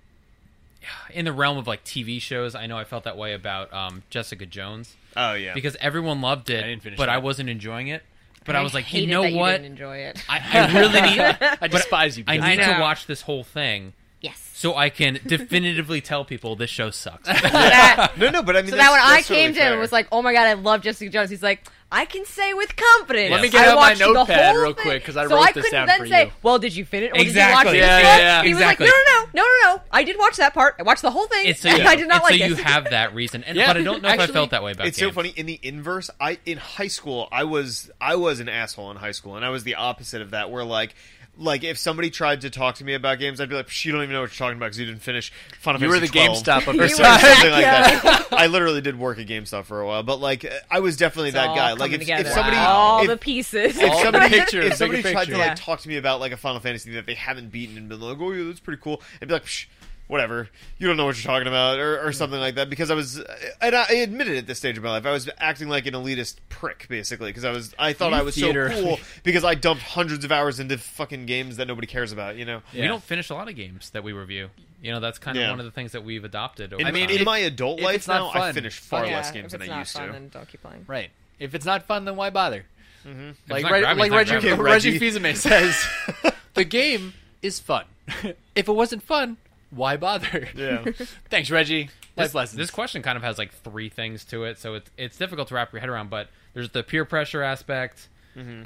in the realm of like TV shows, I know I felt that way about um, Jessica Jones oh yeah, because everyone loved it, I didn't finish but that. I wasn't enjoying it. But I was like, you hated know that what? You didn't enjoy it. I, I really need. (laughs) I despise you. I because need of to watch this whole thing yes. so I can definitively tell people this show sucks. (laughs) that, no, no, but I mean, so that's, that when I that's totally came to him fair. and was like, "Oh my god, I love Jessica Jones," he's like, "I can say with confidence." Let me get I out my notepad real thing." quick, 'cause I so wrote I this couldn't down then for say, you. "Well, did you finish? Or Exactly. Did you watch Yeah, this yeah, yeah. He Exactly. was like, "No, no, no, no, no, no. I did watch that part. I watched the whole thing. It's so (laughs) and you, I did not it's like so it." you have that reason, and Yeah. but I don't know if I felt that way about it's games. so funny in the inverse i in high school i was i was an asshole in high school and i was the opposite of that where like like if somebody tried to talk to me about games, I'd be like, "Psh, "You don't even know what you're talking about because you didn't finish Final You were the 12. GameStop of (laughs) You your were or something like Yeah. that. I literally did work at GameStop for a while, but like I was definitely that all guy. Like if, if somebody all if, the pieces. if All the somebody, picture, if somebody tried to like Yeah. talk to me about like a Final Fantasy that they haven't beaten and been like, "Oh yeah, that's pretty cool," I'd be like, Psh, "Whatever, you don't know what you're talking about," or, or something like that. Because I was, and I admitted at this stage of my life, I was acting like an elitist prick, basically, because I was, I thought You I was theater. so cool (laughs) because I dumped hundreds of hours into fucking games that nobody cares about. You know, Yeah. We don't finish a lot of games that we review. You know, that's kind of Yeah. one of the things that we've adopted. Over I mean, in if- my adult if life it's not now, I fun, finish far yeah, less if games it's than I not used fun, to. Then don't keep playing. Right. If it's not fun, then why bother? Mm-hmm. Like, not Reg- grabbing, like it's not Reggie, grabbing. Reggie Reggie. Fils-Aimé says, (laughs) the game is fun. (laughs) if it wasn't fun, why bother? Yeah. (laughs) Thanks, Reggie. Life this, lessons. this question kind of has like three things to it, so it's it's difficult to wrap your head around. But there's the peer pressure aspect.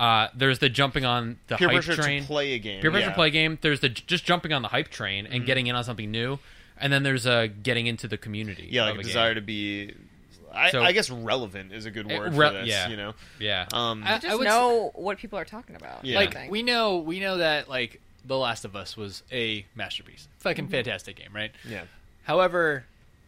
Uh, there's the jumping on the Mm-hmm. Peer hype pressure train. to play a game. peer pressure yeah. play a game. There's the just jumping on the hype train Mm-hmm. and getting in on something new, and then there's uh, getting into the community. Yeah, like a a desire game. to be. I, So- I guess relevant is a good word re- for this. yeah. You know, Yeah, um, I- Just would know what people are talking about. Yeah. Like we know we know that like The Last of Us was a masterpiece. Fucking Mm-hmm. fantastic game, right? yeah. However,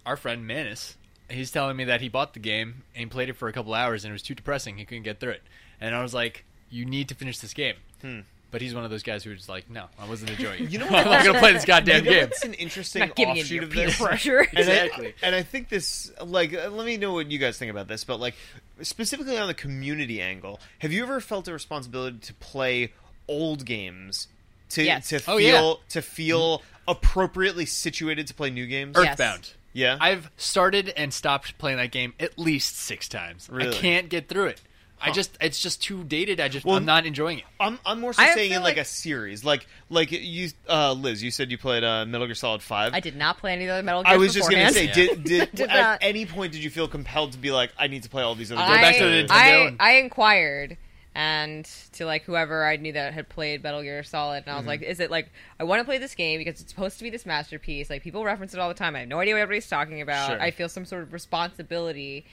our friend Manus, he's telling me that he bought the game and he played it for a couple hours and it was too depressing. He couldn't get through it. And I was like, "You need to finish this game." Hmm. But he's one of those guys who's like, "No, I wasn't enjoying it. You know (laughs) what? I'm not gonna play this goddamn you know game." what's an interesting not giving in offshoot your of peer this? (laughs) pressure. And I- Exactly. and I think this, like, uh, let me know what you guys think about this, but like, specifically on the community angle, have you ever felt a responsibility to play old games to Yes. to Oh, feel yeah. to feel appropriately situated to play new games? Yes. Earthbound. Yeah, I've started and stopped playing that game at least six times. Really? I can't get through it. I just it's just too dated. I just Well, I'm not enjoying it. I'm I'm more so I saying in like, like- a series, like like you, uh, Liz. You said you played uh, Metal Gear Solid Five. I did not play any of the other Metal Gear I was just gonna say, Yeah. did did, (laughs) Did at not. any point did you feel compelled to be like, I need to play all these other Go games? back to the I, Nintendo I, and- I inquired and to like whoever I knew that had played Metal Gear Solid, and I was Mm-hmm. like, "Is it like I want to play this game because it's supposed to be this masterpiece? Like people reference it all the time. I have no idea what everybody's talking about. Sure. I feel some sort of responsibility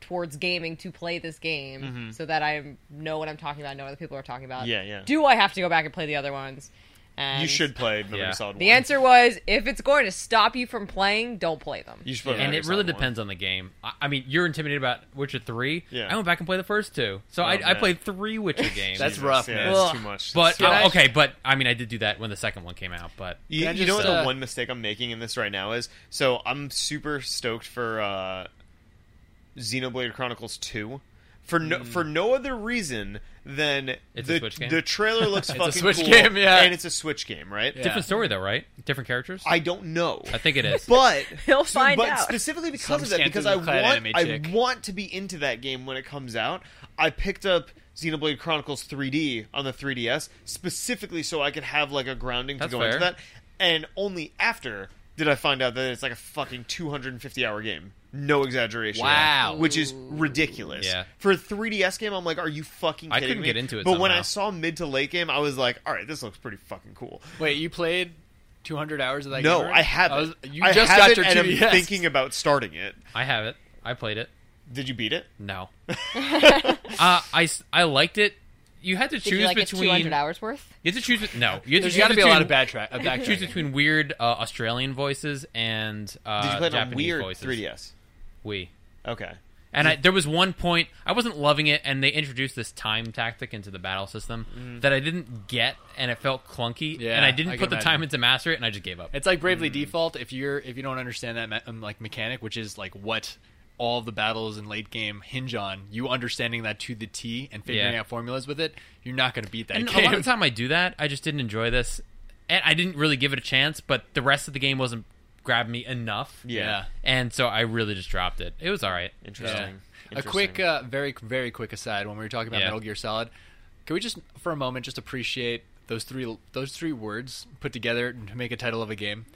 towards gaming to play this game so that I know what I'm talking about, know what other people are talking about. Mm-hmm. Yeah, yeah. Do I have to go back and play the other ones? And You should play Metal Yeah. Gear Solid. The answer was, if it's going to stop you from playing, don't play them. You should play Metal and it really Solid 1. depends on the game. I, I mean, you're intimidated about Witcher Three. Yeah. I went back and played the first two, so Oh, I, I played three Witcher (laughs) games. That's Jesus, rough, yeah, man. It's too much. But Can uh, I- okay, but I mean, I did do that when the second one came out. But You, Can I you know what uh, the one mistake I'm making in this right now is? So I'm super stoked for uh, Xenoblade Chronicles 2. For no hmm. for no other reason than. It's a the Switch game? the trailer looks (laughs) a fucking Switch cool, game, yeah. and it's a Switch game, right? Yeah. different story though, right? Different characters. I don't know. I think it is. (laughs) But (laughs) He'll so- find but out. specifically because Some of that, because I want I want to be into that game when it comes out. I picked up Xenoblade Chronicles 3D on the 3DS specifically so I could have like a grounding That's to go into that, and only after did I find out that it's like a fucking 250 hour game. No exaggeration. Wow. Which is ridiculous. Yeah. For a 3DS game, I'm like, are you fucking I kidding couldn't me? get into it But when I saw mid to late game, I was like, all right, this looks pretty fucking cool. Wait, you played 200 hours of that no, game? already? I haven't. I was- you I just haven't, got your and I'm 2DS. thinking about starting it. I have it. I played it. Did you beat it? No. (laughs) uh, I s- I liked it. You had to Did choose you like it's between. 200 hours worth? You had to choose. bet- No, you had to There's choose got to be a lot of bad track. Of You had to choose between weird uh, Australian voices and uh, Did you play it on Japanese Wii or voices. 3DS? We Okay. And I, there was one point I wasn't loving it, and they introduced this time tactic into the battle system that I didn't get, and it felt clunky. Yeah, and I didn't I put can the time imagine. in to master it, and I just gave up. It's like Bravely Default. If you're if you don't understand that me- um, like mechanic, which is like what all the battles in late game hinge on, you understanding that to the T and figuring Yeah. out formulas with it, you're not going to beat that and game. a lot of the time I do that, I just didn't enjoy this, and I didn't really give it a chance. But the rest of the game wasn't grabbing me enough, Yeah. and so I really just dropped it. It was all right. Interesting. A quick, uh, very very quick aside when we were talking about Yeah. Metal Gear Solid, can we just for a moment just appreciate those three those three words put together to make a title of a game?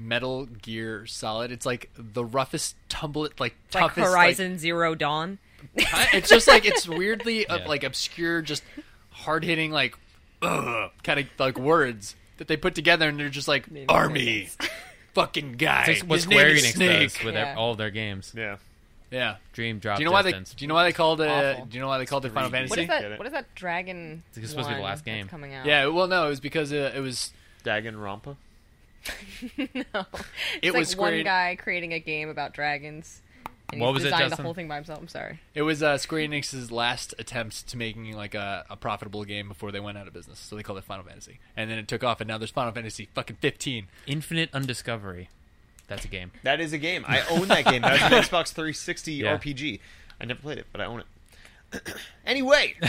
Metal Gear Solid. It's like the roughest, tumble, like Like toughest. like- Horizon Zero Dawn. it's just like it's (laughs) weirdly uh, like obscure, just hard hitting, like ugh, kind of like words that they put together, and they're just like Maybe army, (laughs) fucking guy. It's what His Square name Enix Snake. does with Yeah. their, all of their games. Yeah. Yeah. Dream drop. Do you know why they? Do you know why they called it? Awful. Do you know why they called it Final Fantasy? What is that? What is that dragon? It's supposed to be the last game. coming out. Yeah. Well, no, it was because uh, it was. Danganronpa. (laughs) no. It It's was like Square- one guy creating a game about dragons. And What he's was it, designed the whole thing by himself. I'm sorry. It was uh, Square Enix's last attempt to making like a, a profitable game before they went out of business. So they called it Final Fantasy, and then it took off, and now there's Final Fantasy fucking 15. Infinite Undiscovery. That's a game. That is a game. I own that game. That's an (laughs) Xbox 360 Yeah. RPG. I never played it, but I own it. (clears throat) anyway, (laughs)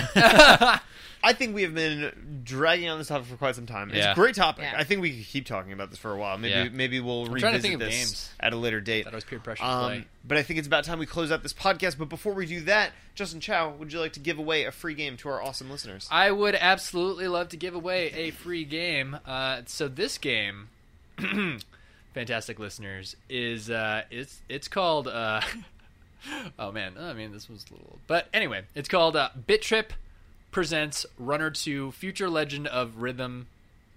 I think we have been dragging on this topic for quite some time. It's Yeah. a great topic. Yeah. I think we could keep talking about this for a while. Maybe Yeah. maybe we'll trying revisit to think of this games. at a later date. That was peer pressure to Um, play. but I think it's about time we close out this podcast. But before we do that, Justin Chow, would you like to give away a free game to our awesome listeners? I would absolutely love to give away a free game. Uh, so this game, (clears throat) fantastic listeners, is uh, it's it's called. Uh, (laughs) oh man, I mean this was a little, but anyway, it's called uh, Bit Trip presents Runner Two: Future Legend of Rhythm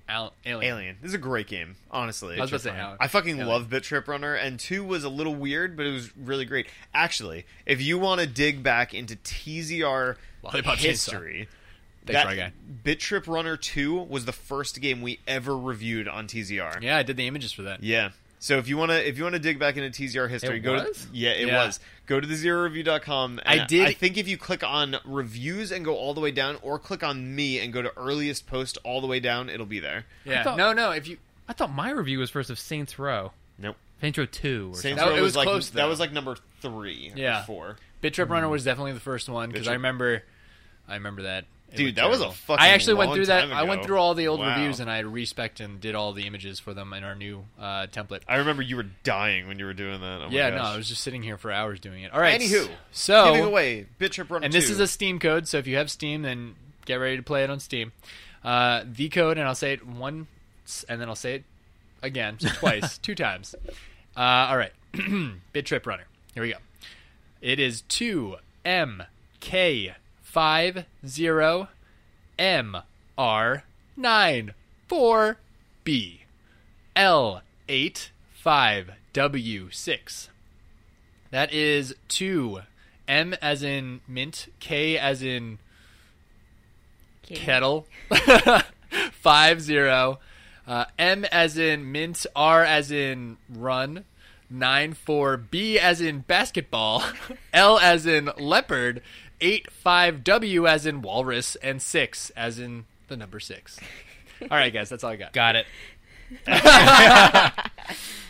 Al- Alien. Alien. This is a great game, honestly. I was about to say. Alien. I fucking Alien. love Bit Trip Runner, and two was a little weird, but it was really great. Actually, if you want to dig back into TZR Lollipop history, that Bit Trip Runner two was the first game we ever reviewed on TZR. Yeah, I did the images for that. Yeah. So if you want to if you want to dig back into TZR history, It go was? to yeah, it Yeah. was. Go to the zeroreview.com. I and did- I think if you click on reviews and go all the way down or click on me and go to earliest post all the way down, it'll be there. Yeah, thought- no, no. If you I thought my review was first of Saints Row. Nope. Saints Row Two or Saints That- Row it was like close, that though. was like number 3 Yeah. or 4. Bit Trip Runner mm-hmm. was definitely the first one because I remember, I remember that. It Dude, looked that was a terrible. fucking I actually went through that. time I went through all the old Wow. reviews and I respect and did all the images for them in our new uh, template. I remember you were dying when you were doing that. Oh my yeah, no. I was just sitting here for hours doing it. All right, Anywho, so giving away Bit Trip Runner and this 2. is a Steam code, so if you have Steam, then get ready to play it on Steam. Uh, the code, and I'll say it once, and then I'll say it again, so twice, (laughs) two times. Uh, all right, (clears throat) Bit Trip Runner. Here we go. It is two M K five zero M R nine four B. L eight five W six. That is two. M as in mint, K as in kettle, (laughs) five zero, uh, M as in mint, R as in run, nine four, B as in basketball, (laughs) L as in leopard, eight five, W as in walrus, and six as in the number six. (laughs) All right, guys, that's all I got. Got it. (laughs)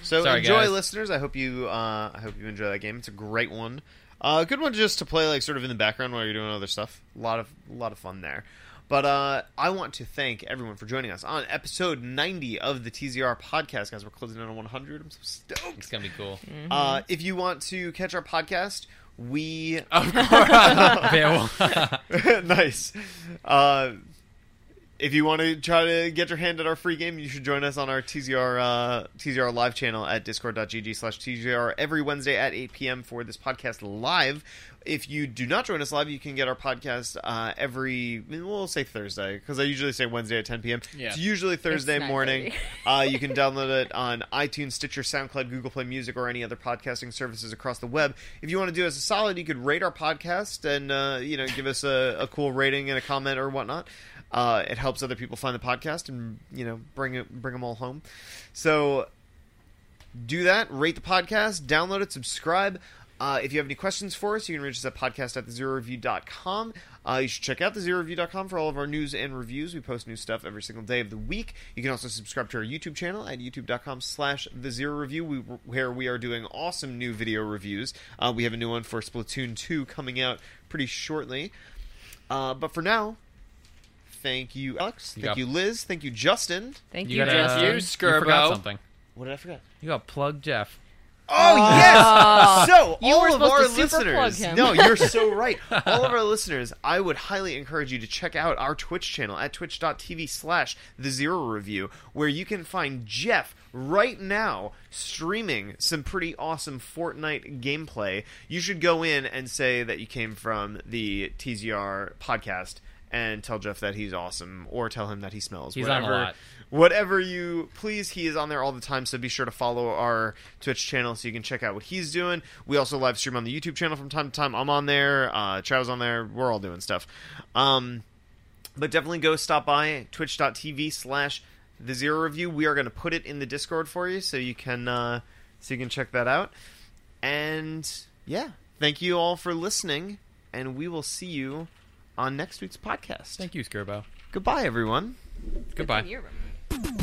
So Sorry, enjoy, guys. listeners. I hope you. Uh, I hope you enjoy that game. It's a great one. Uh, a good one just to play, like sort of in the background while you're doing other stuff. A lot of, a lot of fun there. But uh, I want to thank everyone for joining us on episode 90 of the TZR podcast, guys. We're closing in on 100. I'm so stoked. It's gonna be cool. Uh, if you want to catch our podcast, we Of course. (laughs) okay, (laughs) nice. Uh, if you want to try to get your hand at our free game, you should join us on our TZR uh, TZR live channel at discord.gg slash TZR every Wednesday at 8 p.m. for this podcast live. If you do not join us live, you can get our podcast uh, every, we'll say Thursday, because I usually say Wednesday at 10 p.m. Yeah. It's usually Thursday 9:30. morning. (laughs) Uh, you can download it on iTunes, Stitcher, SoundCloud, Google Play Music, or any other podcasting services across the web. If you want to do us a solid, you could rate our podcast and uh, you know give us a, a cool rating and a comment or whatnot. Uh, it helps other people find the podcast and you know bring it bring them all home. So do that. Rate the podcast, download it, subscribe. Uh, if you have any questions for us, you can reach us at podcast at thezeroreview.com. Uh, you should check out thezeroreview.com for all of our news and reviews. We post new stuff every single day of the week. You can also subscribe to our YouTube channel at youtube.com slash thezeroreview, where we are doing awesome new video reviews. Uh, we have a new one for Splatoon 2 coming out pretty shortly. Uh, but for now, thank you, Alex. You Thank got- you, Liz. Thank you, Justin. Thank you you, gotta. Justin. Uh, you, you Skirbo. forgot something. What did I forget? You got plug Jeff. Oh ah. yes! (laughs) So You all were of supposed our to super plug listeners, him. no, you're so (laughs) right. All of our listeners, I would highly encourage you to check out our Twitch channel at twitch.tv slash the Zero Review, where you can find Jeff right now streaming some pretty awesome Fortnite gameplay. You should go in and say that you came from the TZR podcast. And tell Jeff that he's awesome, or tell him that he smells. He's on a whatever, lot. whatever you please. He is on there all the time, so be sure to follow our Twitch channel so you can check out what he's doing. We also live stream on the YouTube channel from time to time. I'm on there. Uh, Chow's on there. We're all doing stuff. Um, but definitely go stop by twitch.tv slash the zero review. We are going to put it in the Discord for you so you can uh, so you can check that out. And yeah, thank you all for listening, and we will see you on next week's podcast. Thank you, Skirbo. Goodbye, everyone. Goodbye. Good